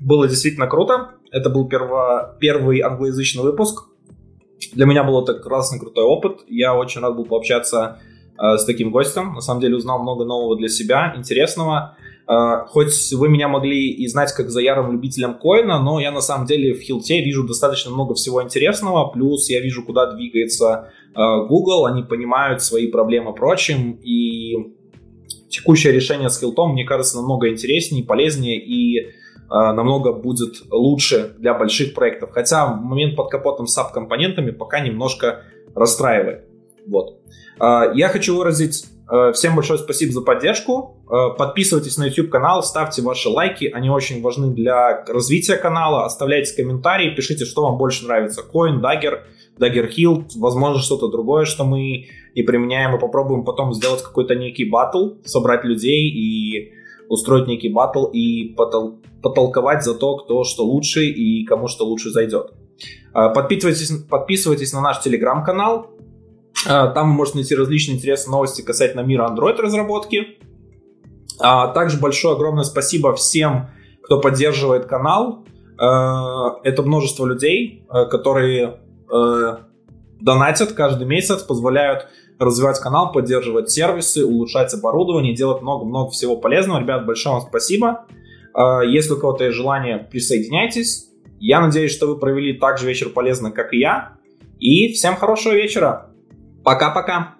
Было действительно круто. Это был перво, первый англоязычный выпуск. Для меня был это классный, крутой опыт. Я очень рад был пообщаться э, с таким гостем. На самом деле узнал много нового для себя, интересного. Э, хоть вы меня могли и знать как за ярым любителем коина, но я на самом деле в Хилте вижу достаточно много всего интересного. Плюс я вижу, куда двигается э, Google. Они понимают свои проблемы прочим. И текущее решение с Хилтом, мне кажется, намного интереснее, полезнее и намного будет лучше для больших проектов. Хотя в момент под капотом с саб-компонентами пока немножко расстраивает. Вот. А, я хочу выразить а, всем большое спасибо за поддержку. Подписывайтесь на YouTube канал, ставьте ваши лайки, они очень важны для развития канала. Оставляйте комментарии, пишите, что вам больше нравится. Coin, Dagger, Dagger Hill, возможно, что-то другое, что мы и применяем, и попробуем потом сделать какой-то некий батл, собрать людей и устроить некий батл и потол- потолковать за то, кто что лучше и кому что лучше зайдет. А, подписывайтесь, подписывайтесь на наш телеграм-канал. А, там вы можете найти различные интересные новости касательно мира Android разработки. А, также большое огромное спасибо всем, кто поддерживает канал. Это множество людей, которые донатят каждый месяц, позволяют развивать канал, поддерживать сервисы, улучшать оборудование, делать много-много всего полезного. Ребят, большое вам спасибо. А, если у кого-то есть желание, присоединяйтесь. Я надеюсь, что вы провели так же вечер полезно, как и я. И всем хорошего вечера. Пока-пока.